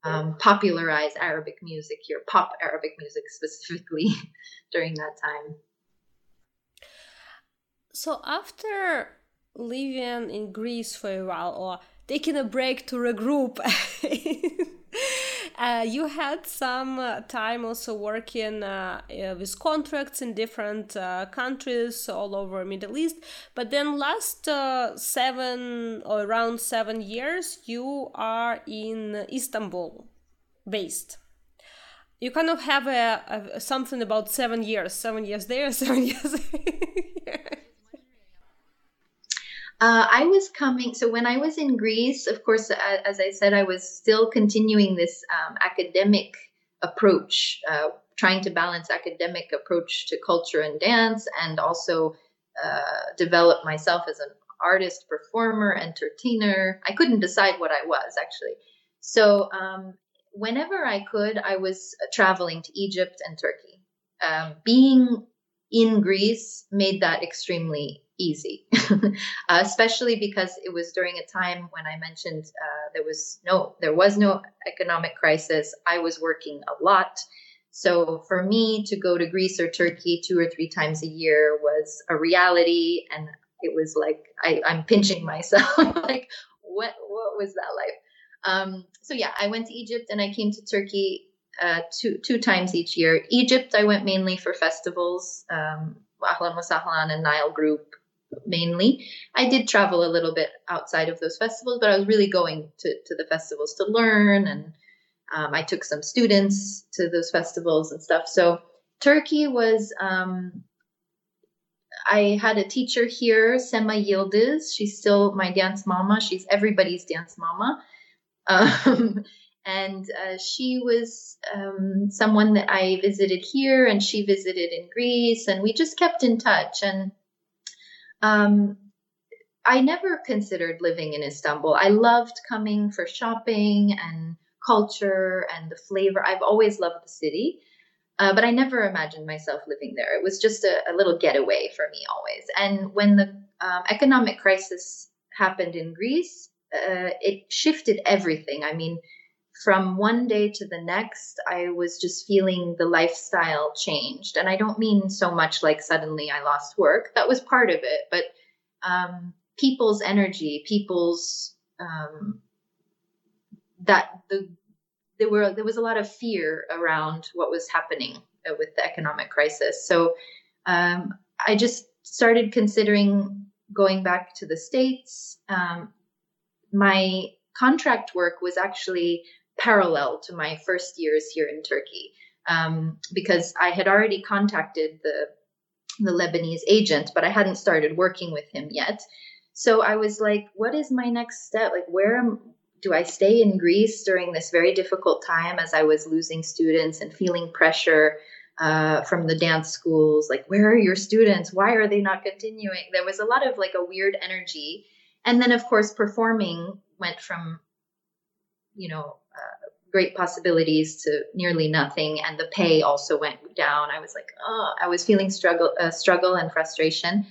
um, popularize Arabic music here, pop Arabic music specifically (laughs) during that time. So after living in Greece for a while or taking a break to regroup. (laughs) uh, you had some uh, time also working uh, uh with contracts in different countries all over Middle East, but then last seven or around seven years, you are in Istanbul, based. You kind of have a, a, something about seven years seven years there (laughs) seven years uh, I was coming, so when I was in Greece, of course, as I said, I was still continuing this um, academic approach, uh, trying to balance academic approach to culture and dance, and also uh, develop myself as an artist, performer, entertainer. I couldn't decide what I was actually. So um, whenever I could, I was traveling to Egypt and Turkey. Um, being in Greece made that extremely easy, (laughs) uh, especially because it was during a time when I mentioned uh, there was no there was no economic crisis. I was working a lot, so for me to go to Greece or Turkey two or three times a year was a reality, and it was like I, I'm pinching (laughs) myself, like what what was that life? Um, so yeah, I went to Egypt and I came to Turkey uh, two two times each year. Egypt, I went mainly for festivals, um, Ahlan Wa Sahlan and Nile Group mainly. I did travel a little bit outside of those festivals, but I was really going to, to the festivals to learn, and um, I took some students to those festivals and stuff. So Turkey was. Um, I had a teacher here, Sema Yildiz. She's still my dance mama. She's everybody's dance mama. Um, (laughs) and uh, she was um, someone that I visited here, and she visited in Greece, and we just kept in touch. And um, I never considered living in Istanbul. I loved coming for shopping and culture and the flavor. I've always loved the city, uh, but I never imagined myself living there. It was just a, a little getaway for me always. And when the um, economic crisis happened in Greece, uh, it shifted everything. I mean, from one day to the next, I was just feeling the lifestyle changed. And I don't mean so much like suddenly I lost work, that was part of it, but um, people's energy, people's um, that the there were there was a lot of fear around what was happening uh, with the economic crisis. So um, I just started considering going back to the states. Um, my contract work was actually parallel to my first years here in Turkey um, because I had already contacted the the Lebanese agent, but I hadn't started working with him yet. So I was like, what is my next step? Like, where am, do I stay in Greece during this very difficult time as I was losing students and feeling pressure uh, from the dance schools? Like, where are your students? Why are they not continuing? There was a lot of like a weird energy. And then, of course, performing went from, you know, great possibilities to nearly nothing, and the pay also went down. I was like, oh, I was feeling struggle, uh, struggle and frustration,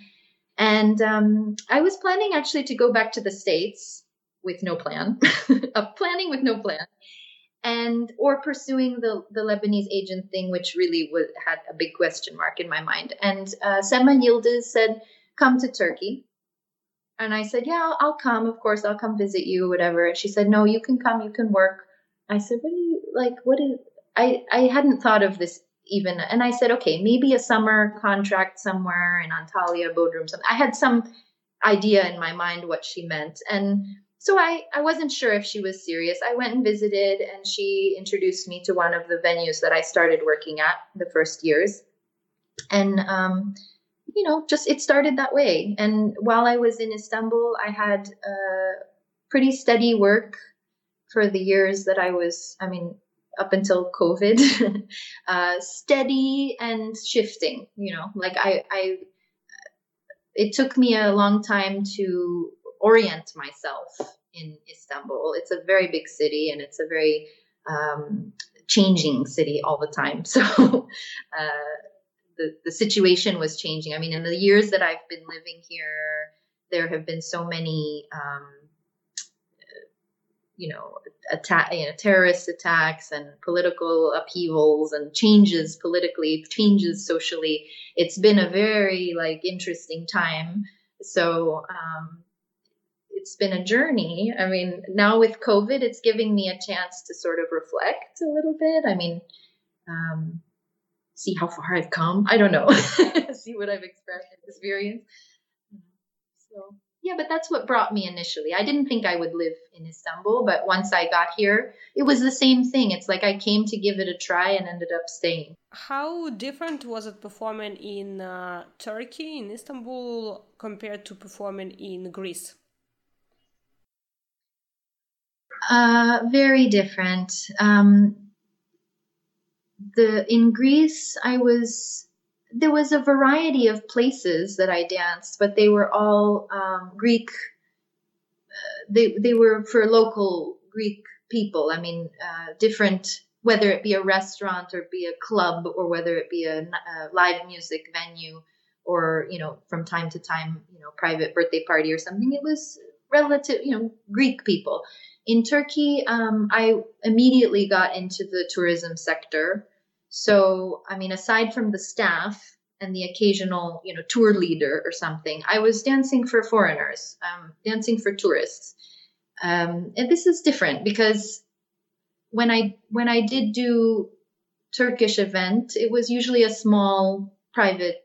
and um, I was planning actually to go back to the states with no plan, (laughs) of planning with no plan, and or pursuing the the Lebanese agent thing, which really would, had a big question mark in my mind. And uh, Sema Yildiz said, "Come to Turkey." And I said, Yeah, I'll, I'll come. Of course, I'll come visit you, whatever. And she said, No, you can come. You can work. I said, What do you like? What is, I, I hadn't thought of this even. And I said, Okay, maybe a summer contract somewhere in Antalya, Bodrum, something. I had some idea in my mind what she meant. And so I, I wasn't sure if she was serious. I went and visited, and she introduced me to one of the venues that I started working at the first years. And um, you know, just it started that way. And while I was in Istanbul, I had uh, pretty steady work for the years that I was, I mean, up until COVID, (laughs) uh, steady and shifting, you know, like I, I, it took me a long time to orient myself in Istanbul. It's a very big city and it's a very um, changing city all the time. (laughs) So, uh, the, the situation was changing. I mean, in the years that I've been living here, there have been so many, um, you know, attack, you know, terrorist attacks and political upheavals and changes politically, changes socially. It's been a very like interesting time, So um, it's been a journey. I mean, now with COVID, it's giving me a chance to sort of reflect a little bit. I mean, um, see how far I've come. I don't know. (laughs) see what I've experienced. So yeah, but that's what brought me initially. I didn't think I would live in Istanbul, but once I got here, it was the same thing. It's like I came to give it a try and ended up staying. How different was it performing in uh, Turkey, in Istanbul, compared to performing in Greece? Uh, very different. Um, the in Greece, I was there was a variety of places that I danced, but they were all um, Greek. Uh, they they were for local Greek people. I mean, uh, different whether it be a restaurant or be a club or whether it be a, a, live music venue or you know from time to time you know private birthday party or something. It was relative you know Greek people. In Turkey, um, I immediately got into the tourism sector. So, I mean, aside from the staff and the occasional, you know, tour leader or something, I was dancing for foreigners, um, dancing for tourists. Um, and this is different because when I when I did do Turkish event, it was usually a small private,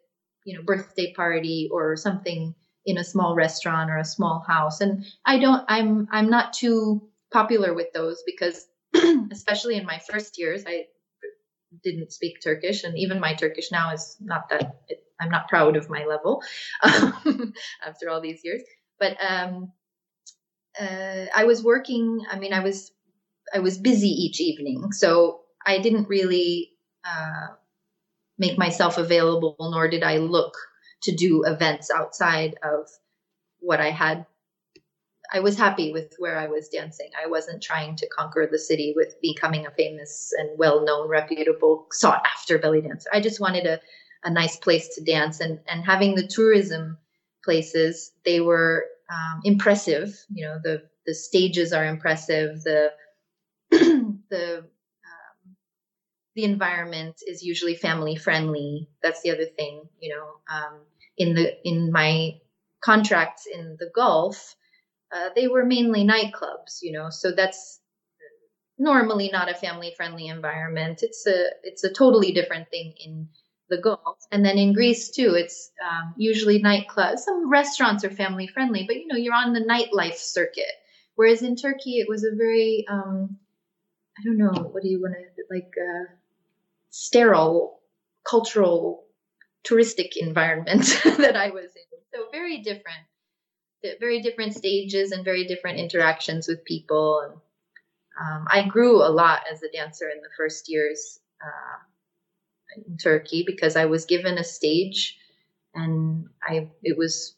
you know, birthday party or something in a small restaurant or a small house. And I don't I'm I'm not too popular with those because (clears throat) especially in my first years, I didn't speak Turkish, and even my Turkish now is not that. It, I'm not proud of my level (laughs) um, after all these years. But um, uh, I was working. I mean, I was I was busy each evening, so I didn't really uh, make myself available, nor did I look to do events outside of what I had I was happy with where I was dancing. I wasn't trying to conquer the city with becoming a famous and well-known, reputable, sought-after belly dancer. I just wanted a, a nice place to dance, and and having the tourism places, they were um, impressive. You know, the the stages are impressive. The (clears throat) the um, the environment is usually family friendly. That's the other thing. You know, um, in the in my contracts in the Gulf uh, they were mainly nightclubs, you know, so that's normally not a family friendly environment. It's a it's a totally different thing in the Gulf, and then in Greece too. It's um, usually nightclubs. Some restaurants are family friendly, but you know you're on the nightlife circuit. Whereas in Turkey, it was a very um, I don't know what do you want to like uh, sterile cultural touristic environment (laughs) that I was in. So very different very different stages and very different interactions with people. And um, I grew a lot as a dancer in the first years uh, in Turkey because I was given a stage, and I it was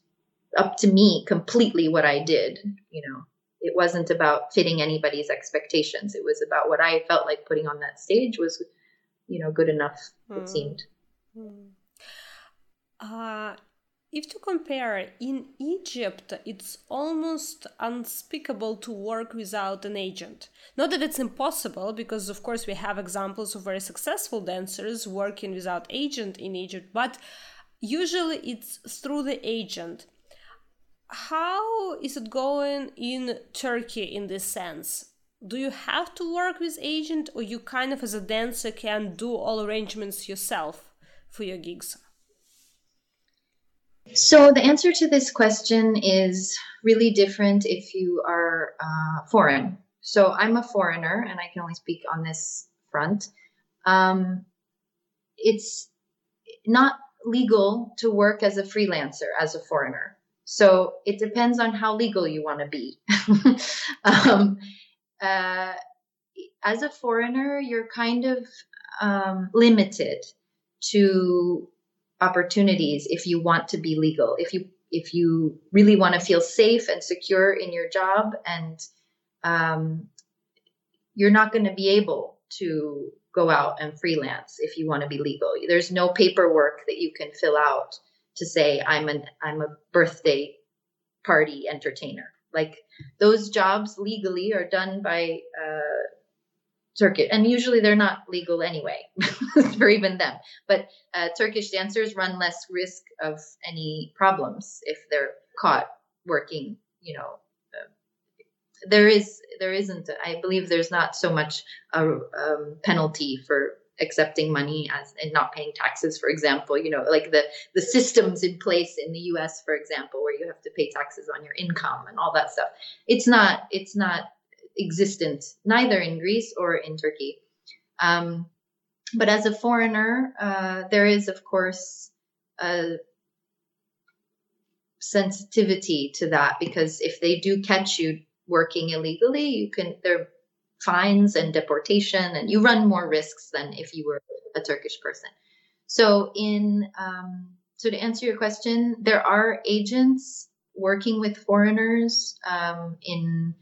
up to me completely what I did. You know, it wasn't about fitting anybody's expectations. It was about what I felt like putting on that stage was, you know, good enough. Mm. It hmm. seemed. Mm. Uh, if to compare, in Egypt, it's almost unspeakable to work without an agent. Not that it's impossible, because of course we have examples of very successful dancers working without agent in Egypt, but usually it's through the agent. How is it going in Turkey in this sense? Do you have to work with agent, or you kind of as a dancer can do all arrangements yourself for your gigs? So the answer to this question is really different if you are uh, foreign. So I'm a foreigner, and I can only speak on this front. Um, it's not legal to work as a freelancer as a foreigner. So it depends on how legal you want to be. (laughs) um, uh, as a foreigner, you're kind of um, limited to opportunities if you want to be legal if you if you really want to feel safe and secure in your job and um, you're not going to be able to go out and freelance if you want to be legal. There's no paperwork that you can fill out to say i'm an i'm a birthday party entertainer. Like those jobs legally are done by uh, circuit and usually they're not legal anyway (laughs) for even them but uh, turkish dancers run less risk of any problems if they're caught working, you know, uh, there is there isn't. I believe there's not so much a um, penalty for accepting money as and not paying taxes for example you know like the the systems in place in the US for example where you have to pay taxes on your income and all that stuff it's not it's not existent neither in Greece or in Turkey um, but as a foreigner uh, there is of course a sensitivity to that because if they do catch you working illegally you can there fines and deportation, and you run more risks than if you were a Turkish person. So, in um, so to answer your question, there are agents working with foreigners um, in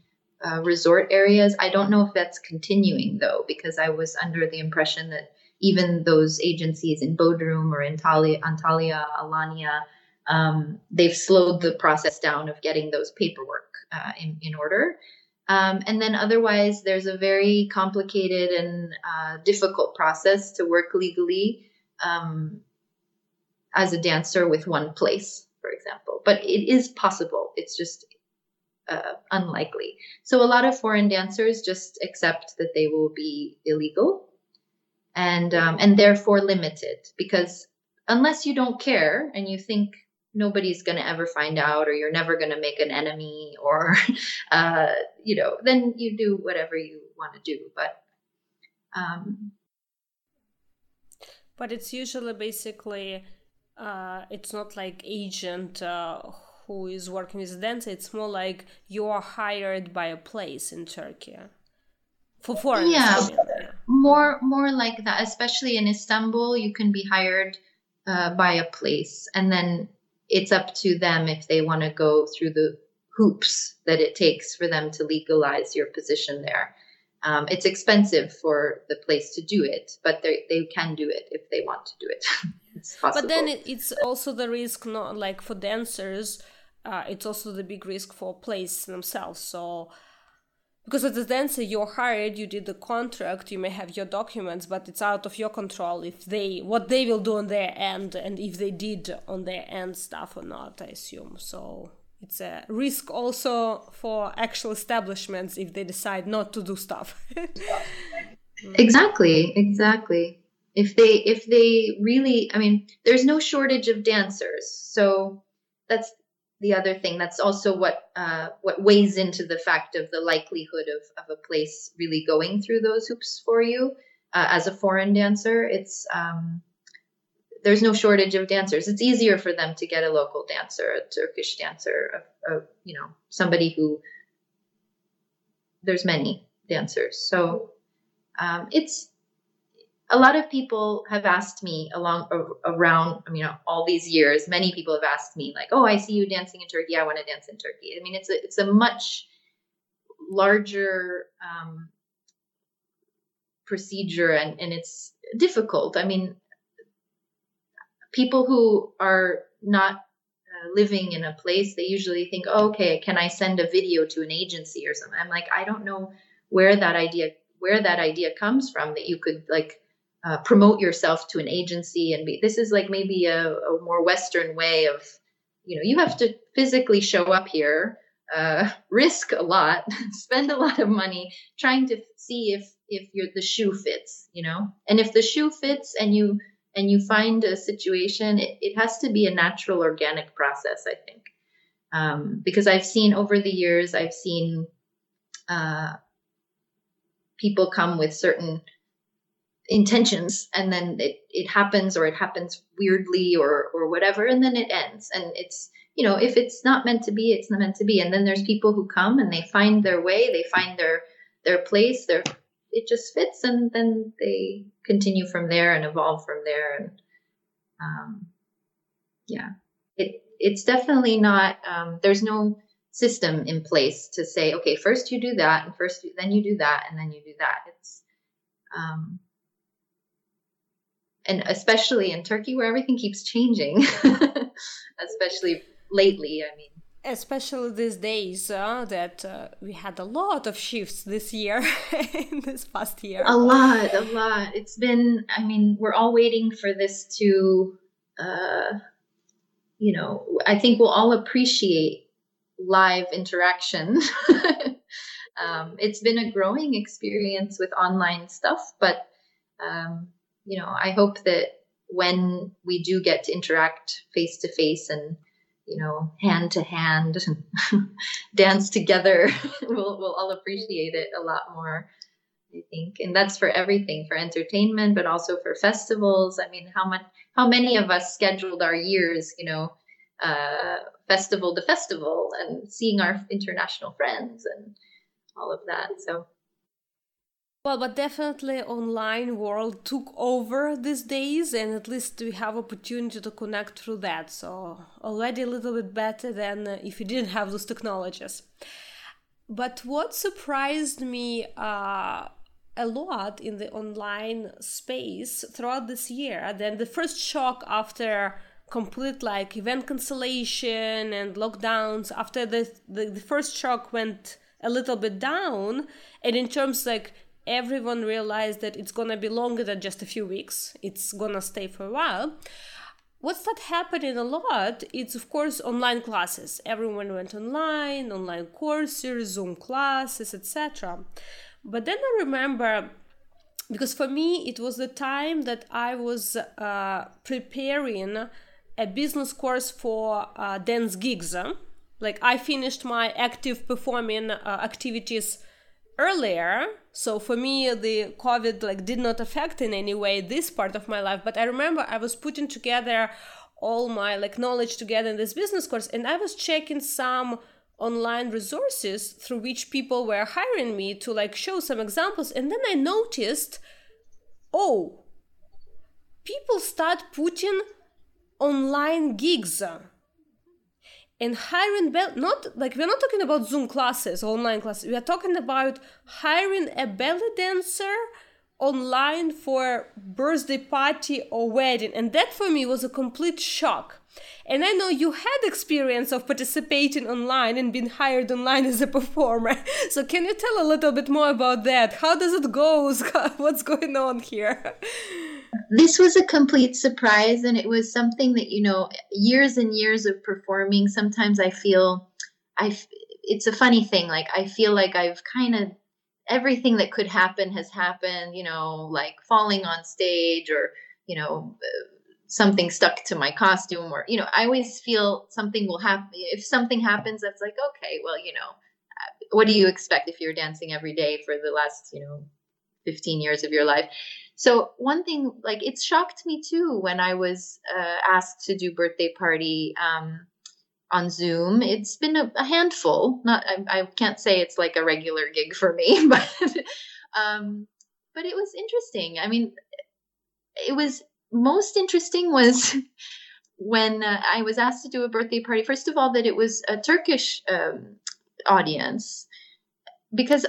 uh, resort areas. I don't know if that's continuing though, because I was under the impression that even those agencies in Bodrum or in Antalya, Antalya Alanya, um, they've slowed the process down of getting those paperwork uh, in, in order. Um, and then otherwise, there's a very complicated and uh, difficult process to work legally um, as a dancer with one place, for example. But it is possible. It's just uh, unlikely. So a lot of foreign dancers just accept that they will be illegal and um, and therefore limited because unless you don't care and you think nobody's going to ever find out or you're never going to make an enemy or (laughs) uh, you know then you do whatever you want to do but um, but it's usually basically uh, it's not like agent uh, who is working with a dancer it's more like you are hired by a place in turkey for foreigners yeah, more more like that especially in istanbul you can be hired uh, by a place and then it's up to them if they want to go through the hoops that it takes for them to legalize your position there. Um, it's expensive for the place to do it, but they they can do it if they want to do it. (laughs) it's possible. But then it, it's also the risk, not like for dancers. Uh, it's also the big risk for place themselves. So because as a dancer you're hired you did the contract you may have your documents but it's out of your control if they what they will do on their end and if they did on their end stuff or not i assume. So it's a risk also for actual establishments if they decide not to do stuff. (laughs) Exactly exactly. If they if they really i mean there's no shortage of dancers so that's the other thing. That's also what uh, what weighs into the fact of the likelihood of, of a place really going through those hoops for you. Uh, as a foreign dancer it's um, there's no shortage of dancers. It's easier for them to get a local dancer a turkish dancer a, a, you know somebody who there's many dancers. So um, it's a lot of people have asked me along around you know all these years many people have asked me like oh i see you dancing in turkey. I want to dance in turkey. I mean it's a it's a much larger um, procedure and and it's difficult. I mean people who are not uh, living in a place they usually think oh, okay can i send a video to an agency or something? I'm like i don't know where that idea where that idea comes from that you could like uh, promote yourself to an agency and be this is like maybe a, a, more western way of you know you have to physically show up here uh, (laughs) risk a lot (laughs) spend a lot of money trying to see if if your the shoe fits you know? And if the shoe fits and you and you find a situation it, it has to be a natural organic process i think. Um, because i've seen over the years i've seen uh, people come with certain intentions and then it, it happens or it happens weirdly or or whatever and then it ends. And it's you know if it's not meant to be it's not meant to be. And then there's people who come and they find their way they find their their place their it just fits and then they continue from there and evolve from there. And um, yeah. It it's definitely not um, there's no system in place to say okay first you do that and first then you do that and then you do that. It's um, and especially in Turkey where everything keeps changing, (laughs) especially lately. I mean, especially these days uh, that uh, we had a lot of shifts this year (laughs) in this past year a lot a lot it's been i mean we're all waiting for this to uh, you know, I think we'll all appreciate live interaction. (laughs) um, it's been a growing experience with online stuff, but um, you know, I hope that when we do get to interact face to face and you know, hand to hand, dance together, (laughs) we'll we'll all appreciate it a lot more. I think, and that's for everything, for entertainment, but also for festivals. I mean, how much, how many of us scheduled our years, you know, uh, festival to festival, and seeing our international friends and all of that. So well, but definitely online world took over these days, and at least we have opportunity to connect through that. So already a little bit better than if you didn't have those technologies. But what surprised me uh, a lot in the online space throughout this year, then the first shock after complete like event cancellation and lockdowns, after the, the, the first shock went a little bit down, and in terms like everyone realized that it's gonna be longer than just a few weeks. It's gonna stay for a while. What's not happening a lot? It's of course online classes. Everyone went online, online courses, Zoom classes, etc. But then I remember because for me it was the time that I was uh, preparing a business course for uh, dance gigs. Like I finished my active performing uh, activities earlier. So for me the covid like did not affect in any way this part of my life but i remember i was putting together all my like knowledge together in this business course and i was checking some online resources through which people were hiring me to like show some examples and then i noticed oh people start putting online gigs and hiring be- not like we're not talking about zoom classes online classes. We are talking about hiring a belly dancer online for birthday party or wedding. And that for me was a complete shock. And i know you had experience of participating online and being hired online as a performer. (laughs) So can you tell a little bit more about that? How does it go? (laughs) What's going on here this was a complete surprise and it was something that you know years and years of performing sometimes i feel i it's a funny thing like i feel like i've kind of everything that could happen has happened you know like falling on stage or you know something stuck to my costume or you know i always feel something will happen if something happens that's like okay well you know what do you expect if you're dancing every day for the last you know 15 years of your life so one thing, like it shocked me too when I was uh, asked to do birthday party um, on Zoom. It's been a, a handful. Not, I, I, can't say it's like a regular gig for me, (laughs) but um, but it was interesting. I mean, it was most interesting was when uh, I was asked to do a birthday party. First of all, that it was a Turkish um, audience because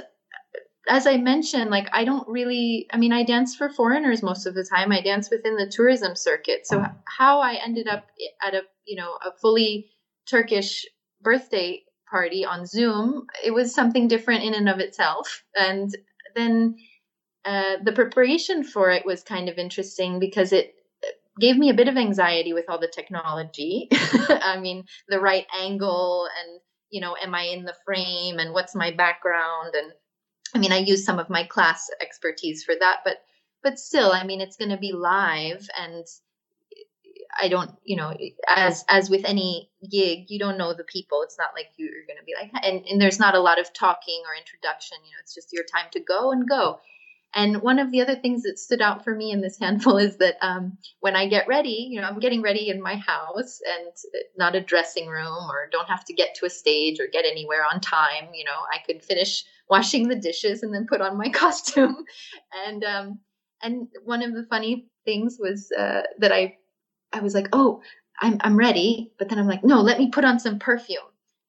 as I mentioned, like I don't really, I mean, I dance for foreigners most of the time. I dance within the tourism circuit. So how I ended up at a, you know, a fully Turkish birthday party on Zoom, it was something different in and of itself. And then uh, the preparation for it was kind of interesting because it gave me a bit of anxiety with all the technology. (laughs) I mean, the right angle and, you know, am I in the frame and what's my background and I mean, I use some of my class expertise for that, but but still, I mean, it's going to be live, and I don't, you know, as as with any gig, you don't know the people. It's not like you're going to be like, and and there's not a lot of talking or introduction. You know, it's just your time to go and go. And one of the other things that stood out for me in this handful (laughs) is that um, when I get ready, you know, I'm getting ready in my house and not a dressing room or don't have to get to a stage or get anywhere on time. You know, I could finish washing the dishes and then put on my (laughs) costume. And um, and one of the funny things was uh, that I I was like, oh, I'm I'm ready, but then I'm like, no, let me put on some perfume,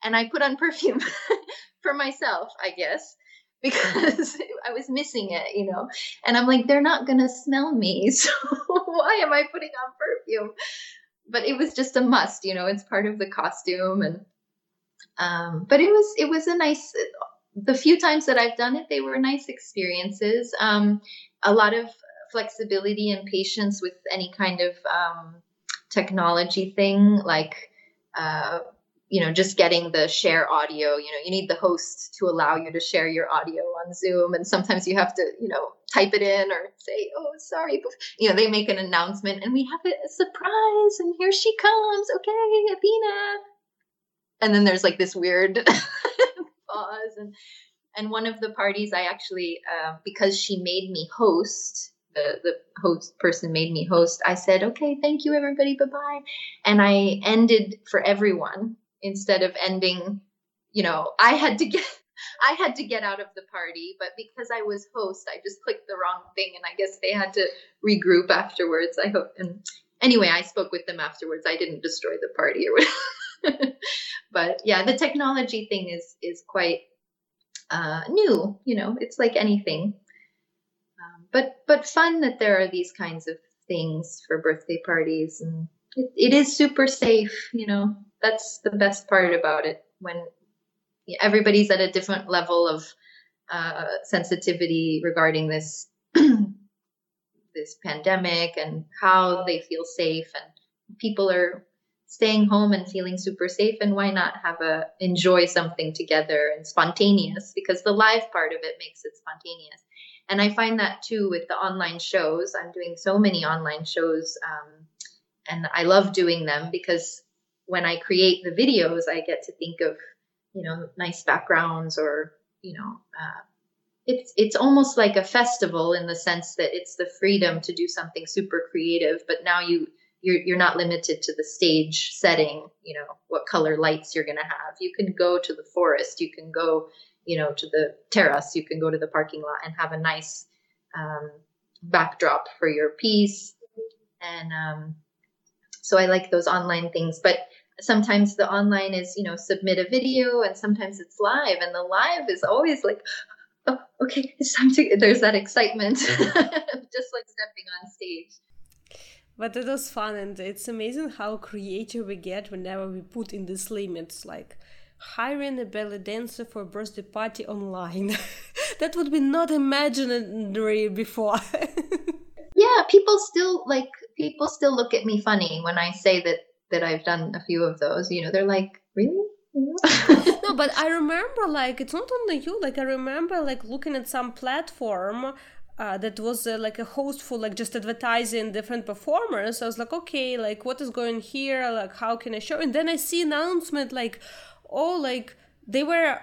and I put on perfume (laughs) for myself, I guess. (laughs) Because (laughs) I was missing it, you know, and I'm like, they're not gonna smell me, (laughs) so why am I putting on perfume? But it was just a must, you know. It's part of the costume, and um, but it was it was a nice the few times that I've done it, they were nice experiences. Um, a lot of flexibility and patience with any kind of um, technology thing. Like uh, you know, just getting the share audio. You know, you need the host to allow you to share your audio on Zoom, and sometimes you have to, you know, type it in or say, "Oh, sorry," you know, they make an announcement, and we have a surprise, and here she comes. Okay, Athena. And then there's like this weird (laughs) pause, and and one of the parties I actually, uh, because she made me host, the the host person made me host. I said, "Okay, thank you, everybody, bye bye," and I ended for everyone instead of ending you know i had to get (laughs) i had to get out of the party but because i was host i just clicked the wrong thing and i guess they had to regroup afterwards i hope and anyway i spoke with them afterwards. I didn't destroy the party or whatever. (laughs) But yeah the technology thing is is quite uh, new you know it's like anything. Um, but but fun that there are these kinds of things for birthday parties and it, it is super safe you know. That's the best part about it when everybody's at a different level of uh, sensitivity regarding this (clears throat) this pandemic and how they feel safe. And people are staying home and feeling super safe and why not have a enjoy something together and spontaneous? Because the live part of it makes it spontaneous. And i find that too with the online shows. I'm doing so many online shows um, and i love doing them because when I create the videos, I get to think of, you know, nice backgrounds or, you know, uh, it's it's almost like a festival in the sense that it's the freedom to do something super creative, but now you you're you're not limited to the stage setting, you know, what color lights you're gonna have. You can go to the forest, you can go, you know, to the terrace, you can go to the parking lot and have a nice um, backdrop for your piece. And um, so I like those online things, but sometimes the online is you know submit a video and sometimes it's live and the live is always like oh okay it's time to there's that excitement (laughs) mm-hmm. just like stepping on stage. But it was fun and it's amazing how creative we get whenever we put in these limits like hiring a belly dancer for a birthday party online. (laughs) That would be not imaginary before. (laughs) Yeah people still like people still look at me funny when i say that that I've done a few of those, you know, they're like, really? (laughs) no, but I remember like it's not only you. Like I remember like looking at some platform uh, that was uh, like a host for like just advertising different performers. I was like, okay, like what is going here? Like how can I show? And then I see announcement like, oh, like they were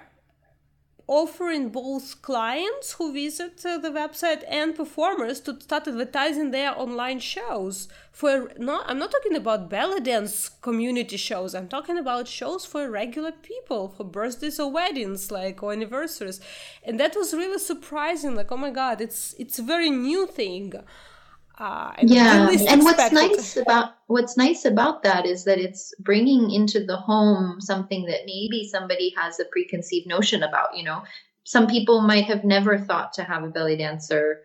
offering both clients who visit uh, the website and performers to start advertising their online shows for not i'm not talking about belly dance community shows. I'm talking about shows for regular people for birthdays or weddings like or anniversaries. And that was really surprising like oh my god it's it's a very new thing uh, yeah, and what's nice about what's nice about that is that it's bringing into the home something that maybe somebody has a preconceived notion about. You know, some people might have never thought to have a belly dancer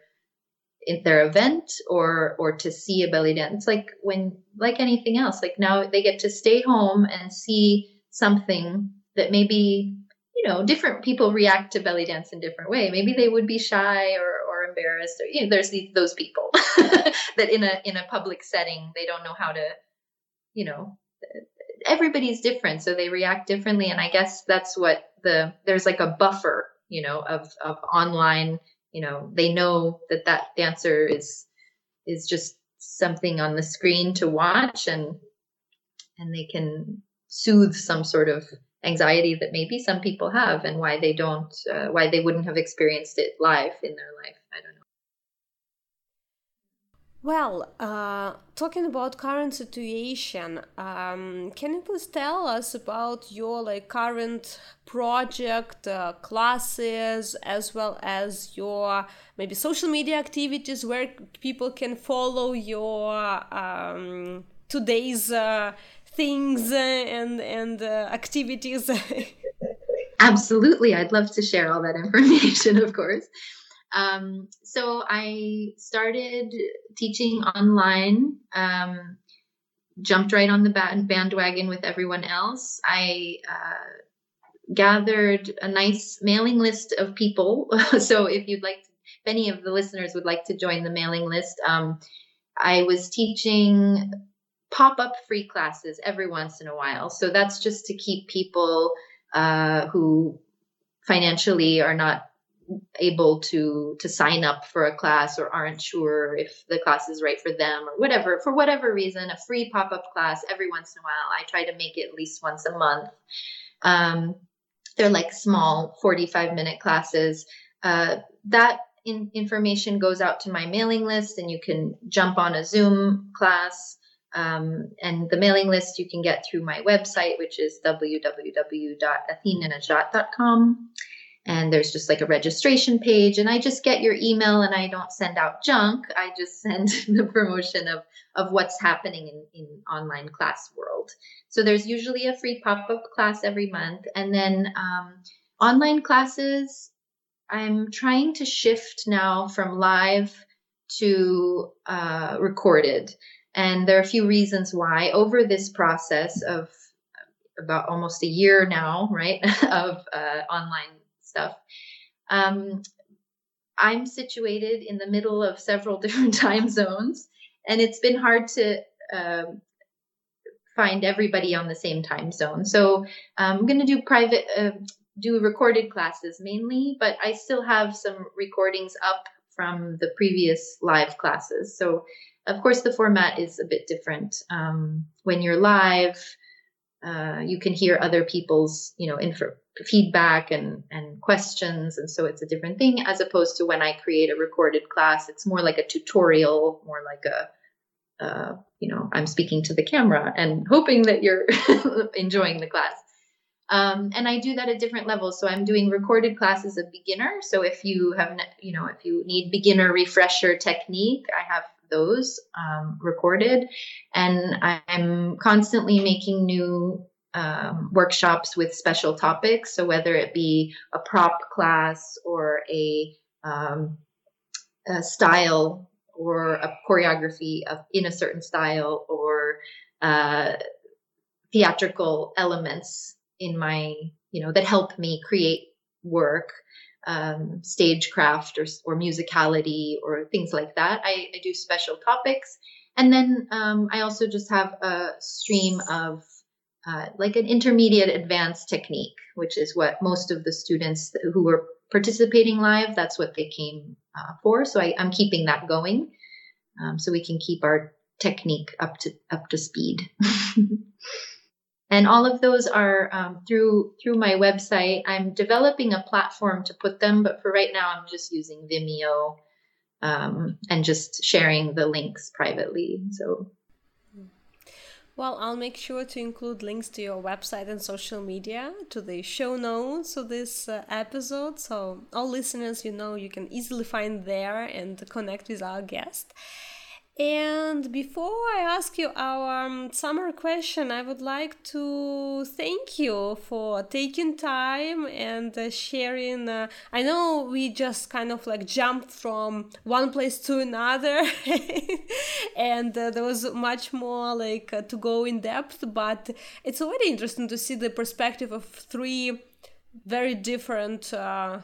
in their event or or to see a belly dance. like when like anything else. Like now they get to stay home and see something that maybe you know different people react to belly dance in different way. Maybe they would be shy or embarrassed or you know there's these, those people (laughs) that in a in a public setting they don't know how to you know everybody's different so they react differently. And i guess that's what the there's like a buffer you know of of online you know they know that that dancer is is just something on the screen to watch and and they can soothe some sort of anxiety that maybe some people have and why they don't uh, why they wouldn't have experienced it live in their life well, uh, talking about current situation, um, can you please tell us about your like current project, uh, classes, as well as your maybe social media activities where people can follow your um, today's uh, things and and uh, activities? (laughs) Absolutely, I'd love to share all that information, of course. Um, so I started teaching online, um, jumped right on the bandwagon with everyone else. I uh, gathered a nice mailing list of people. (laughs) so if you'd like, to, if any of the listeners would like to join the mailing list, um, I was teaching pop up free classes every once in a while. So that's just to keep people uh, who financially are not able to to sign up for a class or aren't sure if the class is right for them or whatever for whatever reason a free pop-up class every once in a while i try to make it at least once a month. Um, they're like small 45 minute classes. Uh, that in, information goes out to my mailing list and you can jump on a zoom class. Um, and the mailing list you can get through my website which is www.athenanajat.com and there's just like a registration page and i just get your email and i don't send out junk. I just send (laughs) the promotion of of what's happening in, in online class world. So there's usually a free pop-up class every month. And then um, online classes i'm trying to shift now from live to uh, recorded. And there are a few reasons why. Over this process of about almost a year now right (laughs) of uh, online stuff. Um, I'm situated in the middle of several (laughs) different time zones, and it's been hard to uh, find everybody on the same time zone. So um, I'm going to do private, uh, do recorded classes mainly, but I still have some recordings up from the previous live classes. So of course the format is a bit different. Um, when you're live, uh, you can hear other people's, you know, info, feedback and and questions and so it's a different thing as opposed to when i create a recorded class it's more like a tutorial more like a uh, you know i'm speaking to the camera and hoping that you're (laughs) enjoying the class. Um, and i do that at different levels. So i'm doing recorded classes of beginner. So if you have you know if you need beginner refresher technique i have those um, recorded. And i'm constantly making new um, workshops with special topics. So whether it be a prop class or a, um, a style or a choreography of in a certain style or uh, theatrical elements in my you know that help me create work um, stagecraft or, or musicality or things like that I, I do special topics and then um, i also just have a stream of uh, like an intermediate advanced technique, which is what most of the students who were participating live, that's what they came uh, for. So I, am keeping that going um, so we can keep our technique up to up to speed. (laughs) and all of those are um, through through my website. I'm developing a platform to put them, but for right now, I'm just using Vimeo um, and just sharing the links privately. So well, I'll make sure to include links to your website and social media to the show notes of this uh, episode. So, all listeners, you know, you can easily find there and connect with our guest. And before I ask you our um, summer question, I would like to thank you for taking time and uh, sharing. Uh, I know we just kind of like jumped from one place to another, (laughs) and uh, there was much more like uh, to go in depth, but it's already interesting to see the perspective of three very different uh,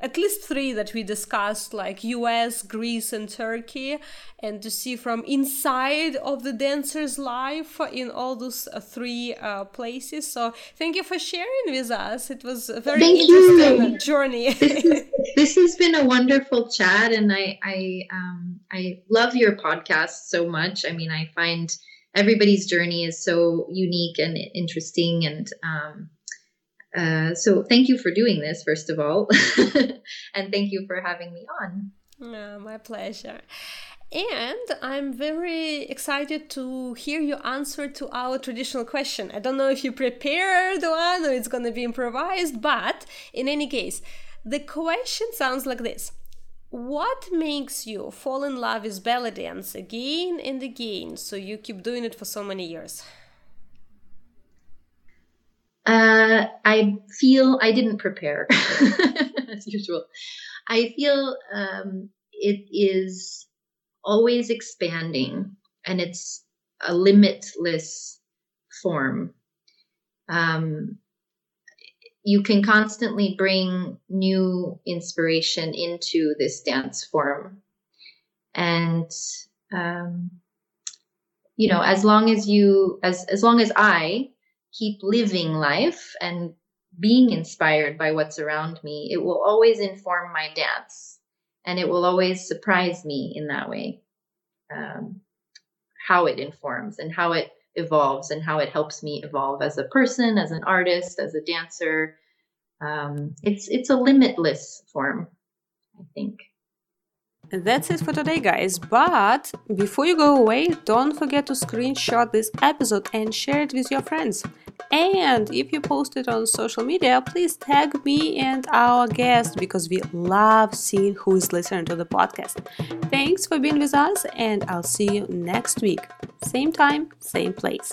at least three that we discussed like us greece and turkey and to see from inside of the dancer's life in all those uh, three uh, places. So thank you for sharing with us. It was a very thank interesting you. journey. this, is, this, has been a wonderful chat and i i um i love your podcast so much. I mean i find everybody's journey is so unique and interesting and um uh, so thank you for doing this, first of all, (laughs) and thank you for having me on. Oh, my pleasure. And I'm very excited to hear your answer to our traditional question. I don't know if you prepared one or it's going to be improvised, but in any case, the question sounds like this What makes you fall in love with belly dance again and again so you keep doing it for so many years? Uh, I feel I didn't prepare (laughs) as usual. I feel um, it is always expanding and it's a limitless form. Um, you can constantly bring new inspiration into this dance form. And um, you know, as long as you, as, as long as I keep living life and being inspired by what's around me, it will always inform my dance and it will always surprise me in that way. Um, how it informs and how it evolves and how it helps me evolve as a person, as an artist, as a dancer. Um, it's it's a limitless form, I think. That's it for today, guys. But before you go away, don't forget to screenshot this episode and share it with your friends. And if you post it on social media, please tag me and our guest because we love seeing who is listening to the podcast. Thanks for being with us, and I'll see you next week. Same time, same place.